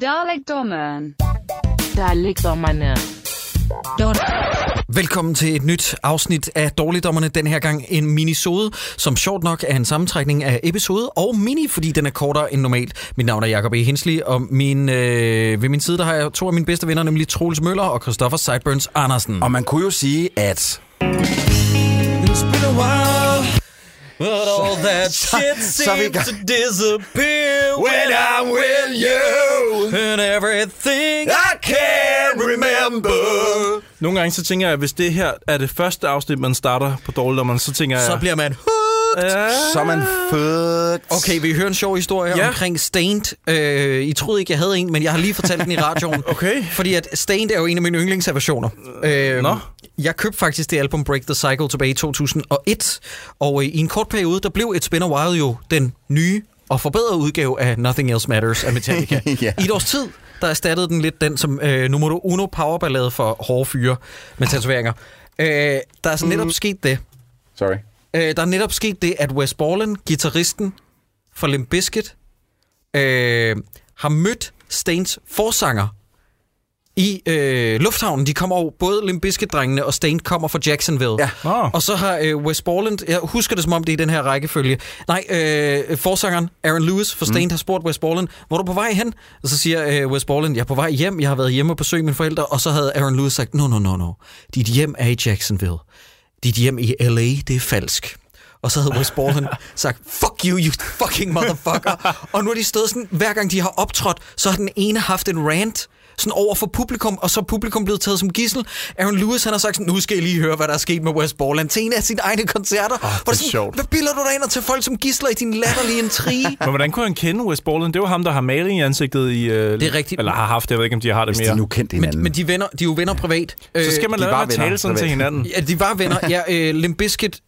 Dalekdommeren. Dalekdommerne. Velkommen til et nyt afsnit af Dårligdommerne. Den her gang en minisode, som sjovt nok er en sammentrækning af episode og mini, fordi den er kortere end normalt. Mit navn er Jacob E. Hensley, og min, øh, ved min side der har jeg to af mine bedste venner, nemlig Troels Møller og Christoffer Sideburns Andersen. Og man kunne jo sige, at It's been a while, but all that shit så vi i seems to disappear When I'm with you, and everything I can't remember. Nogle gange så tænker jeg, at hvis det her er det første afsnit, man starter på Dårligdommerne, så tænker jeg... så bliver man Ja. Så er man født. Okay, vi hører en sjov historie ja. Omkring Stained. Øh, I troede ikke, jeg havde en, men jeg har lige fortalt den i radioen. Okay. Fordi at Stained er jo en af mine yndlingsversioner. Øh, Nå. Jeg købte faktisk det album Break the Cycle tilbage i 2001. Og øh, i en kort periode, der blev Been a While jo den nye og forbedrede udgave af Nothing Else Matters af Metallica. Ja. I et års tid, der erstattede den lidt den som øh, nummer uno powerballade for hårde fyre med tatoveringer. Øh, der er så netop sket det, Sorry. Øh, der er netop sket det, at Wes Borland, gitarristen for Limp Bizkit, øh, har mødt Stains forsanger i øh, lufthavnen. De kommer over, både Limp Bizkit-drengene og Stain kommer fra Jacksonville. Ja. Nå. Og så har øh, Wes Borland, jeg husker det som om det er i den her rækkefølge, nej, øh, forsangeren Aaron Lewis for Stain mm. har spurgt Wes Borland, hvor er du på vej hen? Og så siger øh, Wes Borland, jeg er på vej hjem, jeg har været hjemme og besøge mine forældre, og så havde Aaron Lewis sagt, no, no, no, no, dit hjem er i Jacksonville. Dit hjem i L.A., det er falsk. Og så havde Wes Borland sagt, fuck you, you fucking motherfucker. og nu er de stået sådan, hver gang de har optrådt, så har den ene haft en rant, sådan over for publikum, og så er publikum blevet taget som gissel. Aaron Lewis, han har sagt sådan, nu skal I lige høre, hvad der er sket med Wes Borland til en af sine egne koncerter. Oh, det er sjovt. Hvad bilder du dig ind og til folk som gisler i din latterlige intrige? Men hvordan kunne han kende Wes Borland? Det var ham, der har malet i ansigtet i... Øh, Det er rigtigt. Eller har haft, jeg ved ikke, om de har det Hvis mere. de nu kendte hinanden. men, men de, er venner, de er jo venner privat. Så skal man de lade være med at tale sådan til privat. hinanden. Ja, de var venner. Ja, øh, Limp Bizkit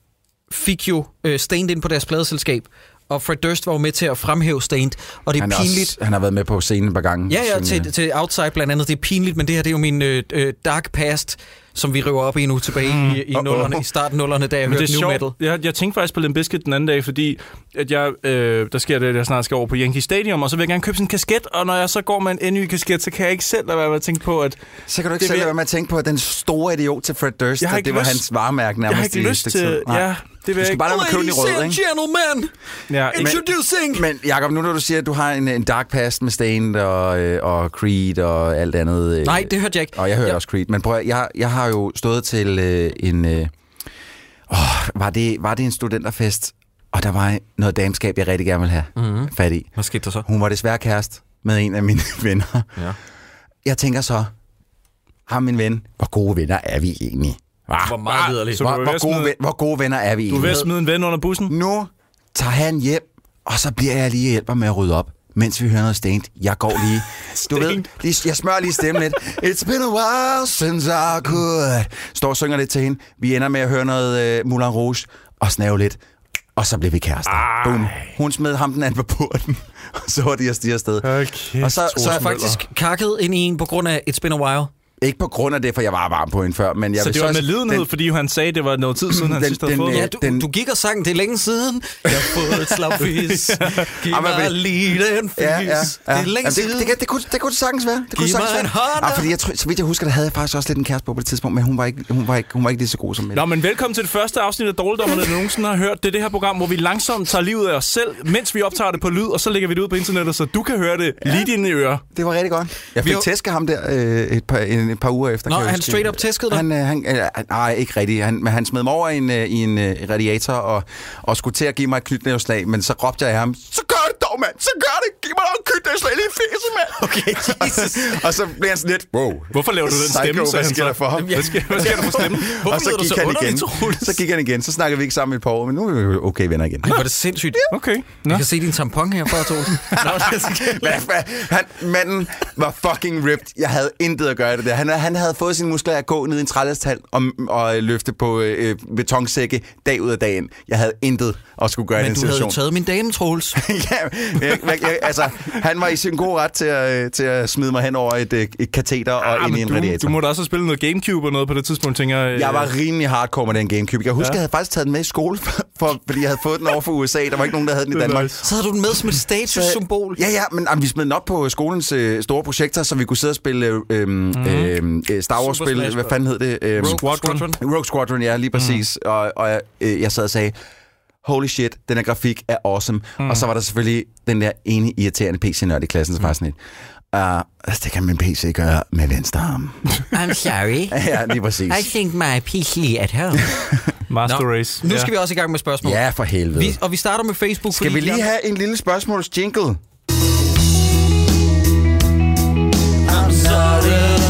fik jo øh, Stained ind på deres pladeselskab, og Fred Durst var jo med til at fremhæve Stained, og det er han, er pinligt. også, han har været med på scenen et par gange. Ja, ja, til, øh, til Outside blandt andet. Det er pinligt, men det her det er jo min øh, øh, dark past, som vi river op i nu tilbage i, i, nullerne, i starten nullerne, da jeg Men det hørte er new metal. sjovt. Jeg, jeg tænkte faktisk på Limp Bizkit den anden dag, fordi at jeg, øh, der sker det, at jeg snart skal over på Yankee Stadium, og så vil jeg gerne købe sådan en kasket, og når jeg så går med en NY-kasket, så kan jeg ikke selv lade være med at tænke på, at Så kan du ikke Det selv lade være med at tænke på, at den store idiot til Fred Durst, det var lyst- hans varemærke nærmest jeg har ikke lyst til... tid. Nej. Ja, det vil Du jeg skal ikke. bare lade at købe den i rød, ikke? gentlemen, Ja, men, introducing... Men Jacob, nu når du siger, at du har en, en dark past med Stained og, øh, og Creed og alt andet. øh, Nej, det hørte jeg ikke. Og jeg hører Ja. også Creed. Men prøv at, jeg, jeg har jo stået til øh, en... Øh, åh, var, det, var det en studenterfest? Og der var noget dameskab, jeg rigtig gerne ville have mm-hmm. fat i. Hvad skete der så? Hun var desværre kæreste med en af mine venner. Ja. Jeg tænker så, ham min ven, hvor gode venner er vi egentlig? Hva? Hvor meget. Så du Hvor, hvor, gode, ven, hvor gode venner er vi Du at smide en ven under bussen? Nu tager han hjem, og så bliver jeg lige hjælper med at rydde op, mens vi hører noget Stained. Jeg går lige, du ved, lige, jeg smører lige stemmen lidt. It's been a while since I could. Står og synger lidt til hende. Vi ender med at høre noget uh, Moulin Rouge og snave lidt. Og så blev vi kærester. Ej. Boom. Hun smed ham den anden på porten, og så var de afsted kæft, Og så- så Så jeg faktisk kakket ind i en på grund af It's Been a While. Ikke på grund af det, for jeg var varm på hende før, men jeg Så det var så- med lidenhed, den- fordi han sagde, det var noget tid siden, han Den- sidst havde den, fået ja, Ja, du, den- du gik og sang, det er længe siden. Jeg har fået et slag fis. Giv Jamen, mig lige den fis. Ja, ja, ja. Det er længe Jamen, siden. det, det, kan, det, kunne, det kunne det sagtens være. Det kunne Giv sagtens mig være. en hånd. Ah, fordi jeg, tror, så vidt jeg husker, der havde jeg faktisk også lidt en kæreste på på det tidspunkt, men hun var ikke, hun var ikke, hun var ikke lige så god som Mette. Nå, men velkommen til det første afsnit af Dårligdommerne, der nogensinde har hørt. Det er det her program, hvor vi langsomt tager livet af os selv, mens vi optager det på lyd, og så lægger vi det ud på internettet, så du kan høre det ja. lige i dine ører. Det var rigtig godt. Jeg Vi fik tæsket ham der øh, et, par, en, et par uger efter. Nå, kan han straight up tæskede dig? Han, øh, han, øh, nej, ikke rigtigt. Han, men han smed mig over i en, øh, i en øh, radiator og, og skulle til at give mig et knytnæveslag, men så råbte jeg af ham, så gør det dog, mand! Så gør det! Giv mig dog lige i fæsen, mand! Okay, Jesus. og så blev han sådan lidt, wow. Hvorfor laver du den Psycho, stemme? hvad sagde han sker så? der for ham? Hvad sker, hvad sker der for stemmen? Hvorfor og så du gik så han igen. Så gik han igen. Så snakkede vi ikke sammen i et par år, men nu er vi jo okay venner igen. Ej, er det sindssygt. Okay. Nå. Jeg kan se din tampon her Hvad, hvad? Han, manden var fucking ripped. Jeg havde intet at gøre i det der. Han, han havde fået sine muskler at gå ned i en trælæsthal og, og løfte på øh, betonsække dag ud af dagen. Jeg havde intet at skulle gøre i Men den du havde situation. jo taget min dame, Troels. ja, jeg, jeg, jeg, altså, han var i sin gode ret til at, øh, til at smide mig hen over et, øh, et kateter og Ah, ind i en du, radiator. du må da også have spillet noget Gamecube og noget på det tidspunkt, tænker jeg. Jeg var rimelig hardcore med den Gamecube. Jeg husker, Ja. jeg havde faktisk taget den med i skole, for, for, fordi jeg havde fået den over fra USA. Der var ikke nogen, der havde den i Danmark. nice. Så havde du den med som et statussymbol. Ja, ja, men jamen, vi smed den op på skolens øh, store projekter, så vi kunne sidde og spille øh, mm. øh, Star Wars-spil. Hvad fanden hed det? Øh, Rogue Squadron. Rogue Squadron, ja, lige præcis. Mm. Og, og jeg, øh, jeg sad og sagde, holy shit, den her grafik er awesome. Mm. Og så var der selvfølgelig den der ene irriterende PC-nørd i klassen, som var sådan lidt, uh, altså, det kan min PC gøre med venstre arm. I'm sorry. ja, lige præcis. I think my PC at home. Master Nå, Race. Nu skal vi også i gang med spørgsmål. Ja, for helvede. Vi, og vi starter med Facebook. Skal vi lige have en lille spørgsmålsjingle? I'm not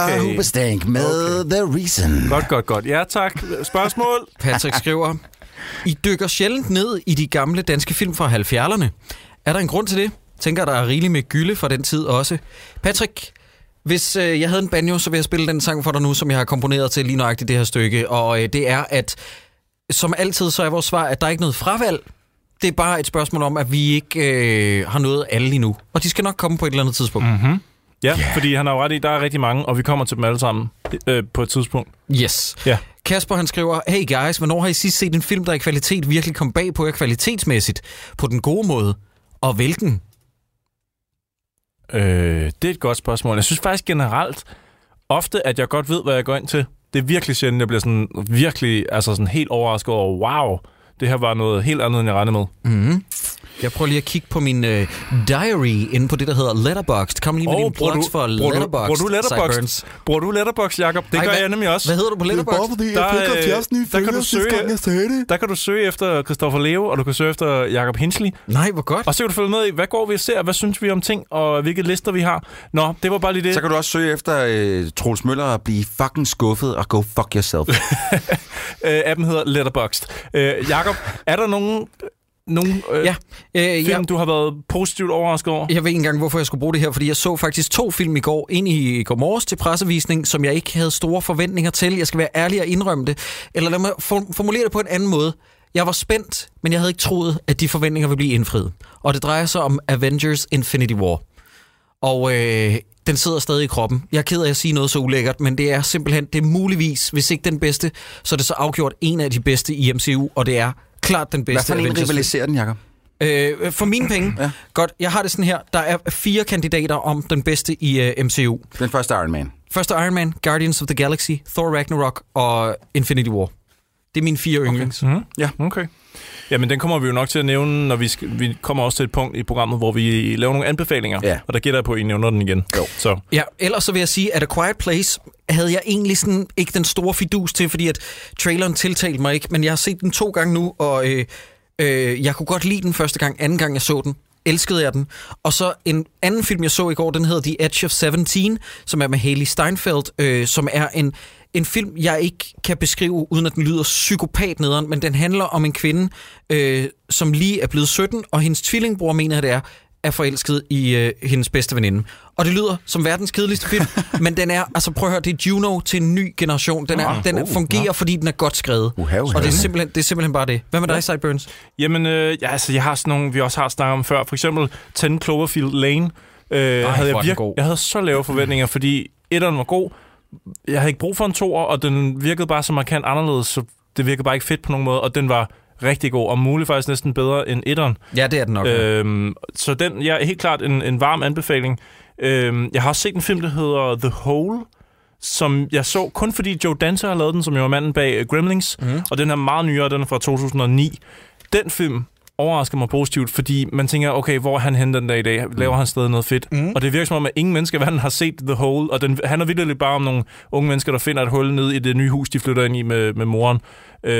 var Okay. Hubestank med okay. The Reason. godt, godt, godt. Ja, tak. Spørgsmål? Patrick skriver, I dykker sjældent ned i de gamle danske film fra 70'erne. Er der en grund til det? Tænker, der er rigeligt med gylde fra den tid også. Patrick, hvis øh, jeg havde en banjo, så vil jeg spille den sang for dig nu, som jeg har komponeret til lige nøjagtigt det her stykke. Og øh, det er, at som altid, så er vores svar, at der er ikke noget fravalg. Det er bare et spørgsmål om, at vi ikke øh, har nået alle lige nu. Og de skal nok komme på et eller andet tidspunkt. Mm. Ja, yeah. fordi han har jo ret i, der er rigtig mange, og vi kommer til dem alle sammen øh, på et tidspunkt. Yes. Ja. Kasper han skriver, Hey guys, hvornår har I sidst set en film, der i kvalitet virkelig kom bag på jer kvalitetsmæssigt? På den gode måde? Og hvilken? Øh, det er et godt spørgsmål. Jeg synes faktisk generelt, ofte, at jeg godt ved, hvad jeg går ind til. Det er virkelig sjældent, jeg bliver sådan virkelig, altså sådan helt overrasket over, wow, det her var noget helt andet, end jeg regnede med. Mm-hmm. Jeg prøver lige at kigge på min øh, diary inde på det, der hedder Letterboxd. Kom lige med Åh, dine bruger du- for bruger Letterboxd. bruger du Letterboxd? Bruger du Letterbox, Jacob? Det Ej, gør hvad- jeg nemlig også. Hvad hedder du på Letterboxd? fordi Der, øh, der kan du søge- sagde det. Der kan du søge efter Christopher Leo, og du kan søge efter Jacob Hinsley. Nej, hvor godt. Og så kan du følge med i, hvad går vi og ser, hvad synes vi om ting, og hvilke lister vi har. Nå, det var bare lige det. Så kan du også søge efter øh, Troels Møller og blive fucking skuffet og go fuck yourself. Øh, appen hedder Letterboxd. Øh, Jakob, er der nogen, nogen øh, Ja, øh, film, jeg, du har været positivt overrasket over? jeg ved ikke engang, hvorfor jeg skulle bruge det her, fordi jeg så faktisk to film i går, ind i går morges til pressevisning, som jeg ikke havde store forventninger til. Jeg skal være ærlig og indrømme det. Eller lad mig for- formulere det på en anden måde. Jeg var spændt, men jeg havde ikke troet, at de forventninger ville blive indfriet. Og det drejer sig om Avengers Infinity War. Og øh, den sidder stadig i kroppen. Jeg er ked af at sige noget så ulækkert, men det er simpelthen, det er muligvis, hvis ikke den bedste, så er det så afgjort en af de bedste i MCU, og det er klart den Hvad bedste for en rivaliserer den, Jacob? Øh, for mine penge. Ja. Godt, jeg har det sådan her. Der er fire kandidater om den bedste i uh, MCU. Den første Iron Man. Første Iron Man, Guardians of the Galaxy, Thor Ragnarok og Infinity War. Det er mine fire yndlings. Mm-hmm. Ja. Okay. Jamen, den kommer vi jo nok til at nævne, når vi, skal, vi kommer også til et punkt i programmet, hvor vi laver nogle anbefalinger. Ja. Og der gætter jeg på, at I nævner den igen. Jo. Så Ja, ellers så vil jeg sige, at A Quiet Place havde jeg egentlig sådan ikke den store fidus til, fordi at traileren tiltalte mig ikke, men jeg har set den to gange nu, og øh, øh, jeg kunne godt lide den første gang, anden gang jeg så den. Elskede jeg den. Og så en anden film, jeg så i går, den hedder The Edge of 17, som er med Haley Steinfeld, øh, som er en, en film, jeg ikke kan beskrive, uden at den lyder psykopat nederen, men den handler om en kvinde, øh, som lige er blevet 17, og hendes tvillingbror, mener jeg det er, er forelsket i øh, hendes bedste veninde. Og det lyder som verdens kedeligste film, men den er, altså prøv at høre, det er Juno til en ny generation. Den, er, Ah, den oh, fungerer, nå. fordi den er godt skrevet. Uha, uha. Og det er, simpelthen, det er simpelthen bare det. Hvad med dig, Sideburns? Jamen, øh, ja, altså, jeg har sådan nogle, vi også har snakket om før. For eksempel 10 Cloverfield Lane. Øh, havde hvor er jeg, virk- jeg havde så lave forventninger, fordi etteren var god. Jeg havde ikke brug for en toer, og den virkede bare så markant anderledes, så det virkede bare ikke fedt på nogen måde, og den var rigtig god, og muligt faktisk næsten bedre end etteren. Ja, det er den nok. Øh, Øhm, så den jeg er helt klart en, en varm anbefaling. Øhm, jeg har også set en film, der hedder The Hole, som jeg så kun fordi Joe Dante har lavet den, som jo er manden bag uh, Gremlings, mm. og den er meget nyere, den er fra 2009. Den film overrasker mig positivt, fordi man tænker, okay, hvor han henne den dag i dag? Laver han stadig noget fedt? Mm. Og det virker som om, at ingen mennesker i verden har set The Hole, og den handler virkelig bare om nogle unge mennesker, der finder et hul ned i det nye hus, de flytter ind i med, med moren. Øh,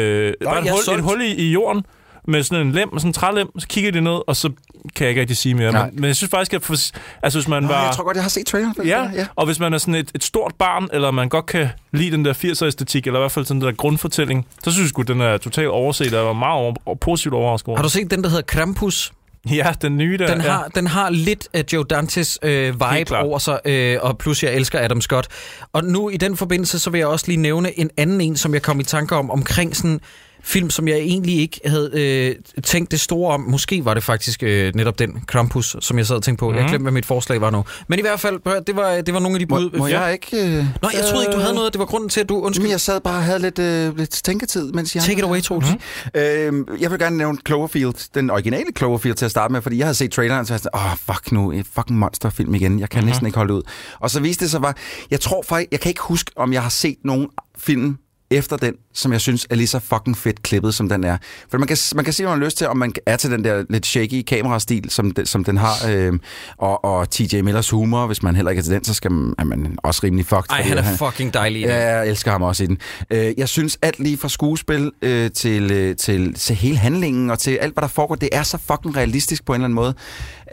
der er et hul, et hul i, i jorden, med sådan en lem, sådan en trælem, så kigger de ned, og så kan jeg ikke rigtig sige mere. Men, men jeg synes faktisk, at for, altså, hvis man Nå, var... jeg tror godt, jeg har set traileren. Ja, ja, og hvis man er sådan et, et stort barn, eller man godt kan lide den der 80'er-æstetik, eller i hvert fald sådan den der grundfortælling, så synes jeg sgu, den er totalt overset, og jeg var meget over, og positivt overrasket over. har du set den, der hedder Krampus? Ja, den nye der. Den ja. har, den har lidt af Joe Dantes øh, vibe over sig, øh, og plus jeg elsker Adam Scott. Og nu i den forbindelse, så vil jeg også lige nævne en anden en, som jeg kom i tanke om, omkring sådan film, som jeg egentlig ikke havde øh, tænkt det store om. Måske var det faktisk øh, netop den, Krampus, som jeg sad og tænkte på. Mm. Jeg glemte, hvad mit forslag var nu. Men i hvert fald, det var, det var nogle af de Må, bud. må jeg ikke... Øh, Nå, jeg troede ikke, du havde noget. Det var grunden til, at du... Undskyld. Jamen, jeg sad bare og havde lidt, øh, lidt tænketid, mens jeg... Take it away, Troels. Mm-hmm. Øh, jeg vil gerne nævne Cloverfield, den originale Cloverfield til at starte med, fordi jeg havde set traileren, så jeg sagde, åh, fuck nu, et fucking monsterfilm igen. Jeg kan mm-hmm. næsten ikke holde ud. Og så viste det sig bare, jeg tror faktisk, jeg kan ikke huske, om jeg har set nogen film efter den, som jeg synes er lige så fucking fedt klippet, som den er. For man kan, man kan se, hvad man har lyst til, om man er til den der lidt shaky kamerastil, som, den, som den har, øh, og, og TJ Millers humor. Hvis man heller ikke er til den, så skal man, er man også rimelig fucked. Ej, han er han- fucking dejlig i. Ja, jeg elsker ham også i den. Øh, Jeg synes alt lige fra skuespil øh, til, øh, til, til hele handlingen og til alt, hvad der foregår, det er så fucking realistisk på en eller anden måde.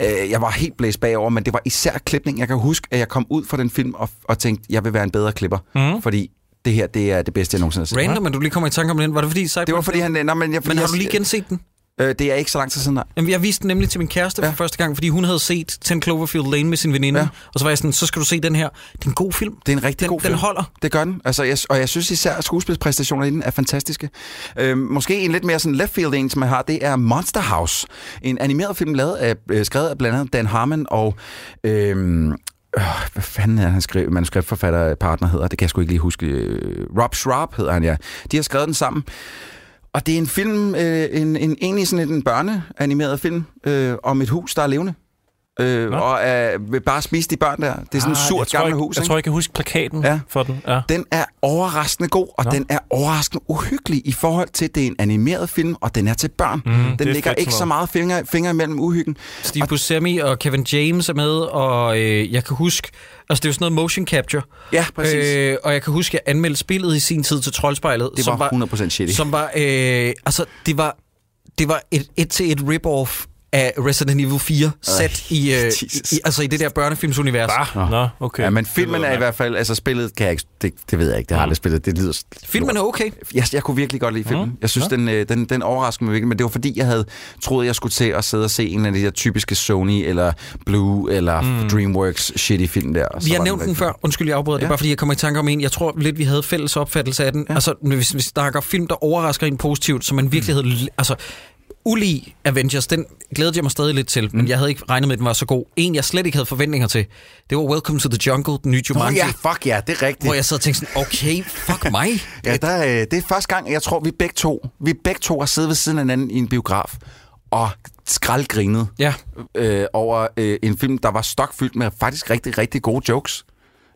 Øh, Jeg var helt blæst bagover, men det var især klipning. Jeg kan huske, at jeg kom ud fra den film og, og tænkte, jeg vil være en bedre klipper, mm. fordi det her, det er det bedste, jeg nogensinde har set. Random, men du lige kommer i tanke om den. Var det fordi, Det var fordi han... Nej, men, jeg, fordi Men har jeg, du lige genset den? Øh, det er ikke så lang tid siden, nej. Jamen, jeg viste den nemlig til min kæreste for Ja. første gang, fordi hun havde set 10 Cloverfield Lane med sin veninde. Ja. Og så var jeg sådan, så skal du se den her. Det er en god film. Det er en rigtig Den, god film. den holder. Det gør den. Altså, jeg, og jeg synes især, at skuespilspræstationer i den er fantastiske. Øhm, måske en lidt mere sådan left field en, som jeg har, det er Monster House. En animeret film lavet af, øh, skrevet af blandt andet Dan Harmon og... Øhm, øh, hvad fanden er han skrev, manuskriptforfatter partner hedder? Det kan jeg sgu ikke lige huske. Rob Schraub hedder han, ja. De har skrevet den sammen. Og det er en film, øh, en, en, egentlig sådan en børneanimeret film øh, om et hus, der er levende. Øh, Nå. og øh, vil bare spise de børn der. Det er sådan Ah, surt jeg tror, gammelt jeg, hus, Jeg ikke? tror, jeg kan huske plakaten Ja. for den. Ja. Den er overraskende god, og Nå. den er overraskende uhyggelig i forhold til, at det er en animeret film, og den er til børn. Mm, den er ligger ikke så meget fingre, fingre imellem uhyggen. Steve Buscemi og Kevin James er med, og øh, jeg kan huske... Altså, det er jo sådan noget motion capture. Ja, præcis. Øh, og jeg kan huske, at jeg anmeldte spillet i sin tid til Troldspejlet. det som var 100% shitty. Som var... Øh, altså, det var, det var et, et til et rip-off af Resident Evil 4, sat i, øh, i, altså i det der børnefilmsunivers. Ah, nå, okay. Ja, men filmen er i hvert fald, altså spillet kan jeg ikke, det, det ved jeg ikke, det har jeg aldrig spillet, det lyder... Filmen er okay. Jeg, jeg kunne virkelig godt lide filmen. Jeg synes, den, øh, den, den overraskede mig virkelig, men det var fordi, jeg havde troet, jeg skulle til at sidde og se en af de der typiske Sony eller Blue eller mm. Dreamworks shitty film der. Vi har nævnt den rigtig- før. Undskyld, jeg afbryder. Ja. Det Ja. er bare fordi, jeg kommer i tanke om en. Jeg tror lidt, vi havde fælles opfattelse af den. Ja. Altså, hvis vi snakker film, der overrasker en positivt, som man virkelig havde... Altså, ulig Avengers, den glædede jeg mig stadig lidt til, men jeg havde ikke regnet med, at den var så god. En, jeg slet ikke havde forventninger til, det var Welcome to the Jungle, den nye Jumanji, ja, fuck ja, det er rigtigt. hvor jeg sad og tænkte sådan, okay, fuck mig. Ja, der, øh, det er første gang, jeg tror, vi begge to, vi begge to har siddet ved siden af hinanden i en biograf og skraldgrinet Ja, øh, over øh, en film, der var stokfyldt med faktisk rigtig, rigtig gode jokes.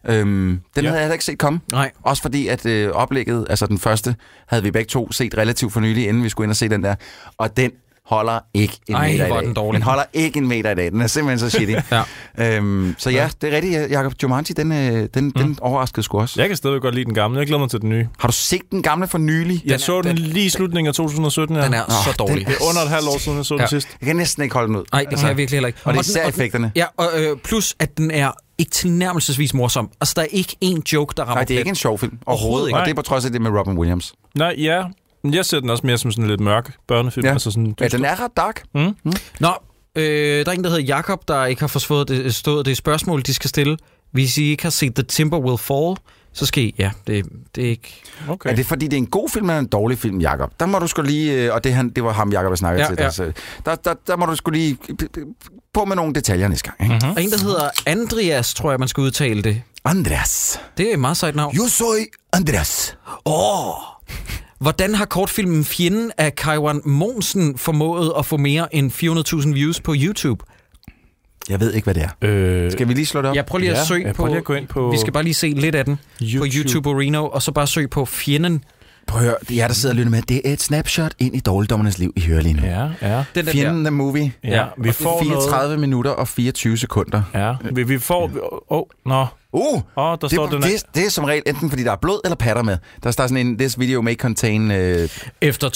Øhm, den ja. Ja. havde jeg heller ikke set komme. nej. Også fordi, at øh, oplægget, altså den første, havde vi begge to set relativt for nylig, inden vi skulle ind og se den der. Og den holder ikke en Ej, meter i dag. den dårlig. Den holder ikke en meter i dag. Den er simpelthen så shitty. Ja. øhm, så ja, det er rigtigt, Jacob Jumanji, den, øh, den, mm. den overraskede sgu også. Jeg kan stadig godt lide den gamle. Jeg glæder mig til den nye. Har du set den gamle for nylig? Jeg så den lige i slutningen af 2017. Ja. Den er Nå, så dårlig. Det er under et halvt år siden, jeg så den Ja. sidst. Jeg kan næsten ikke holde den ud. Nej, det kan jeg virkelig heller ikke. Og det er den- især den- effekterne. Ja, og øh, plus at den er ikke tilnærmelsesvis morsom. Altså, der er ikke én joke, der rammer Nej, det er ikke en sjov film Overhovedet overhovedet. ikke. Og det er på trods af det med Robin Williams. Nej, ja. Men Jeg ser den også mere som sådan en lidt mørk børnefilm. Ja. Altså sådan, Ja, den er ret dark. Mm. Nå, øh, der er en, der hedder Jakob, der ikke har forstået det, stået det spørgsmål, de skal stille. Hvis I ikke har set The Timber Will Fall, så skal I... Ja, det, det er ikke... Okay. Er det fordi, det er en god film eller en dårlig film, Jacob? Der må du skulle lige... øh, Og det, han, det var ham, Jacob, jeg snakkede Ja, til. ja. Der, der, der må du skulle lige på med nogle detaljer næste gang. Ikke? Mhm. Og en, der hedder Andreas, tror jeg, man skal udtale det. Andreas. Det er et meget sejt navn. Yo soy Andreas. Åh! Oh! Hvordan har kortfilmen Fjenden af Kaiwan Monsen formået at få mere end 400.000 views på YouTube? Jeg ved ikke, hvad det er. Øh, Skal vi lige slå det op? Jeg prøver lige at Ja, søge på, lige at gå ind på Vi skal bare lige se lidt af den YouTube. på YouTube. Reno, og så bare søg på Fjenden. Prøv at høre, det er jer, der sidder og lytter med. Det er et snapshot ind i dårligdommernes liv, I hører lige nu. Ja, ja. Den der, Fjenden the Movie. Ja, vi får 34 minutter og 24 sekunder. noget... Ja, vi, vi får... Åh, oh, nå. Uh, Åh, der det, står den her- det, det er som regel enten fordi der er blod eller patter med. Der står sådan en, this video may contain... Øh, Efter